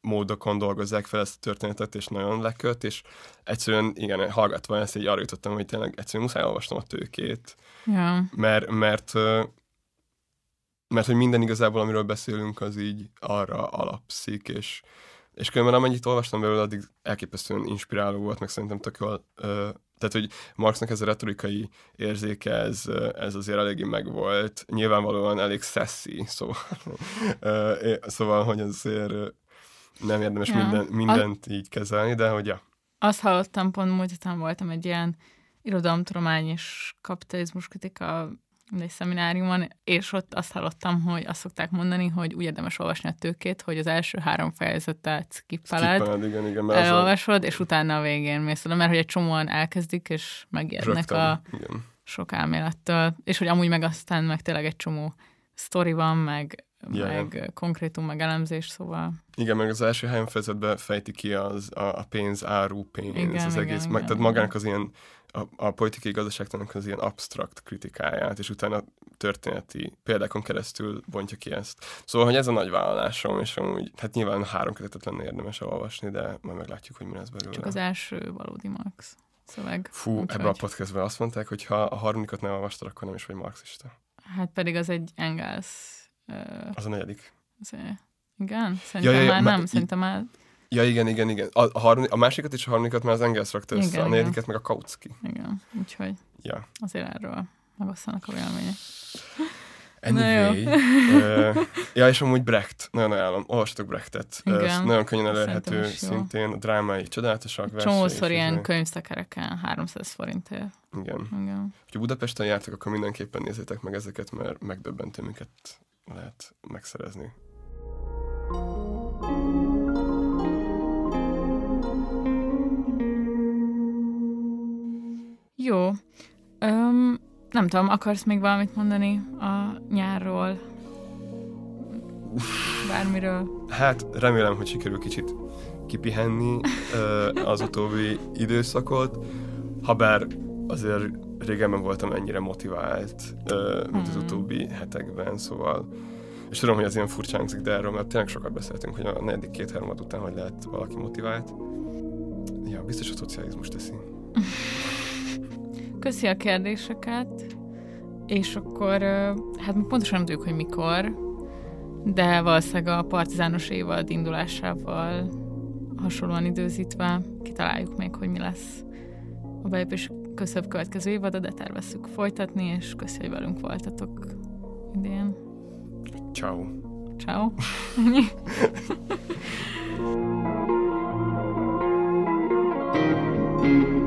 módokon dolgozzák fel ezt a történetet, és nagyon leköt, és egyszerűen, igen, hallgatva ezt, így arra jutottam, hogy tényleg egyszerűen muszáj olvasnom a tőkét, Ja. Mert, mert mert hogy minden igazából, amiről beszélünk, az így arra alapszik, és, és különben amennyit olvastam belőle, addig elképesztően inspiráló volt, meg szerintem tök jól, tehát, hogy Marxnak ez a retorikai érzéke, ez, ez azért eléggé megvolt. Nyilvánvalóan elég szeszi, szóval, szóval hogy azért nem érdemes ja. minden, mindent a... így kezelni, de hogy ja. Azt hallottam, pont múlt héten voltam egy ilyen irodalomtudomány és kapitalizmus kritika egy szemináriumon, és ott azt hallottam, hogy azt szokták mondani, hogy úgy érdemes olvasni a tőkét, hogy az első három fejezetet skippeled, skippeled igen, igen, elolvasod, és utána a végén mész oda, mert hogy egy csomóan elkezdik, és megijednek a igen. sok elmélettől, és hogy amúgy meg aztán meg tényleg egy csomó sztori van, meg, yeah. meg konkrétum, meg elemzés, szóval... Igen, meg az első három fejezetben fejti ki az, a, a pénz, áru, pénz, igen, az igen, egész, igen, meg, tehát magának az ilyen a, a politikai gazdaságtanak az ilyen abstrakt kritikáját, és utána történeti példákon keresztül bontja ki ezt. Szóval, hogy ez a nagy vállalásom, és amúgy, hát nyilván három kötetet lenne érdemes olvasni, de majd meglátjuk, hogy mi lesz belőle. Csak az első valódi Marx szöveg. Fú, ebben vagy... a podcastben azt mondták, hogy ha a harmadikat nem olvastad, akkor nem is vagy marxista. Hát pedig az egy Engels. Az a negyedik. Igen? Szerintem ja, ja, ja, már nem, szerintem már Ja, igen, igen, igen. A, a, harmadik, a másikat és a harmadikat már az Engels rakta össze, igen, a negyediket meg a Kautsky. Igen, úgyhogy ja. azért erről megosztanak a vélemények. Anyway. uh, ja, és amúgy Brecht, nagyon ajánlom, olvastatok Brechtet. Igen, uh, nagyon könnyen elérhető szintén, a drámai csodálatosak. Csomószor ilyen könyvszekereken 300 forintért. Igen. Igen. Ha Budapesten jártak, akkor mindenképpen nézzétek meg ezeket, mert megdöbbentő, miket lehet megszerezni. Jó. Um, nem tudom, akarsz még valamit mondani a nyárról? Bármiről? Hát remélem, hogy sikerül kicsit kipihenni az utóbbi időszakot, ha bár azért régebben voltam ennyire motivált, mint az hmm. utóbbi hetekben, szóval és tudom, hogy az ilyen furcsán hangzik, de erről mert tényleg sokat beszéltünk, hogy a negyedik két harmad után hogy lehet valaki motivált. Ja, biztos a szocializmus teszi. Köszi a kérdéseket, és akkor, hát pontosan nem tudjuk, hogy mikor, de valószínűleg a partizános évad indulásával hasonlóan időzítve kitaláljuk még, hogy mi lesz a belépés köszöbb következő évada, de tervezzük folytatni, és köszi, hogy velünk voltatok idén. Ciao. Ciao.